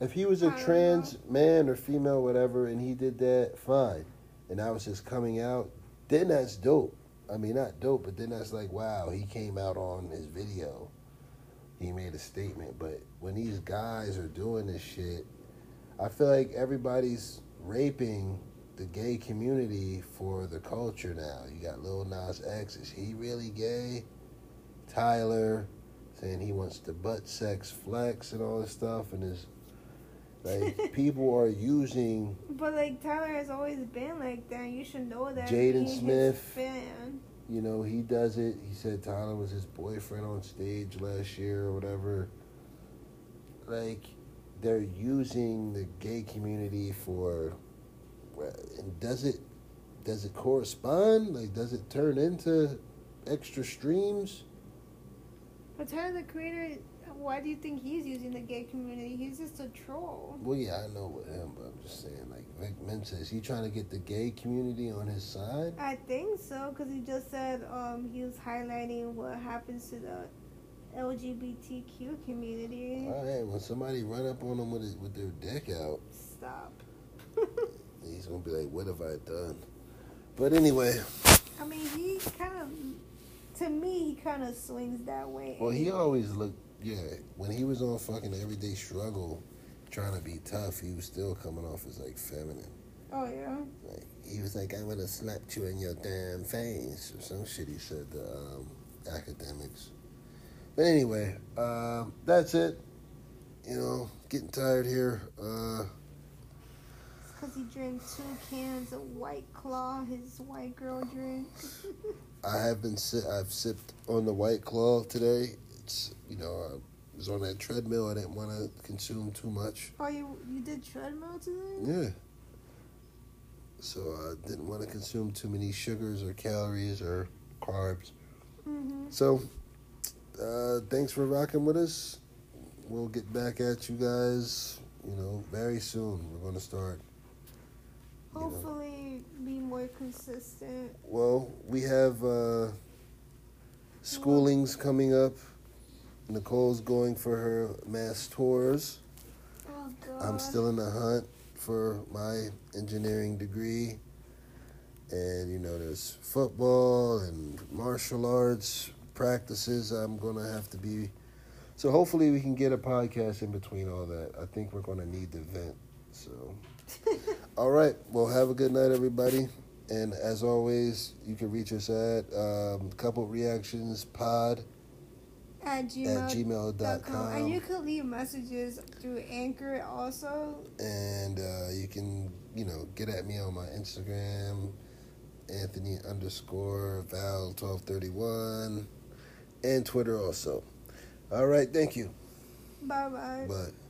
If he was a trans man or female, whatever, and he did that, fine. And I was just coming out, then that's dope. I mean, not dope, but then that's like, wow, he came out on his video. He made a statement. But when these guys are doing this shit, I feel like everybody's raping the gay community for the culture now. You got Lil Nas X. Is he really gay? Tyler saying he wants the butt sex flex and all this stuff, and his Like people are using But like Tyler has always been like that. You should know that. Jaden Smith. fan. you know, he does it. He said Tyler was his boyfriend on stage last year or whatever. Like, they're using the gay community for, and does it, does it correspond? Like, does it turn into extra streams? But Tyler the Creator, why do you think he's using the gay community? He's just a troll. Well, yeah, I know with him, but I'm just saying, like Vic Mensa, is he trying to get the gay community on his side? I think so because he just said um he was highlighting what happens to the LGBTQ community. All right, when somebody run up on him with his, with their dick out, Stop. He's gonna be like, "What have I done?" But anyway, I mean, he kind of, to me, he kind of swings that way. well, he always looked, yeah. When he was on fucking Everyday Struggle, trying to be tough, he was still coming off as like feminine. Oh yeah. Like he was like, "I would have slapped you in your damn face" or some shit. He said to um, Akademiks. But anyway, um, that's it. You know, getting tired here. Uh, Because he drank two cans of White Claw, his white girl drink. I have been si- I've sipped on the White Claw today. It's you know I was on that treadmill. I didn't want to consume too much. oh, you you did treadmill today? Yeah. So I didn't want to consume too many sugars or calories or carbs. Mm-hmm. So, uh, thanks for rocking with us. We'll get back at you guys, you know, very soon. We're going to start. You know. Hopefully, be more consistent. Well, we have uh, schoolings coming up. Nicole's going for her mass tours. Oh God. I'm still in the hunt for my engineering degree. And, you know, there's football and martial arts practices I'm going to have to be. So hopefully we can get a podcast in between all that. I think we're going to need the vent. So, all right. Well, have a good night, everybody. And as always, you can reach us at um, couple reactions pod at gmail. at gmail.com. And you can leave messages through Anchor also. and uh, you can you know get at me on my Instagram, Anthony underscore Val twelve thirty one, and Twitter also. All right, thank you. Bye bye. Bye.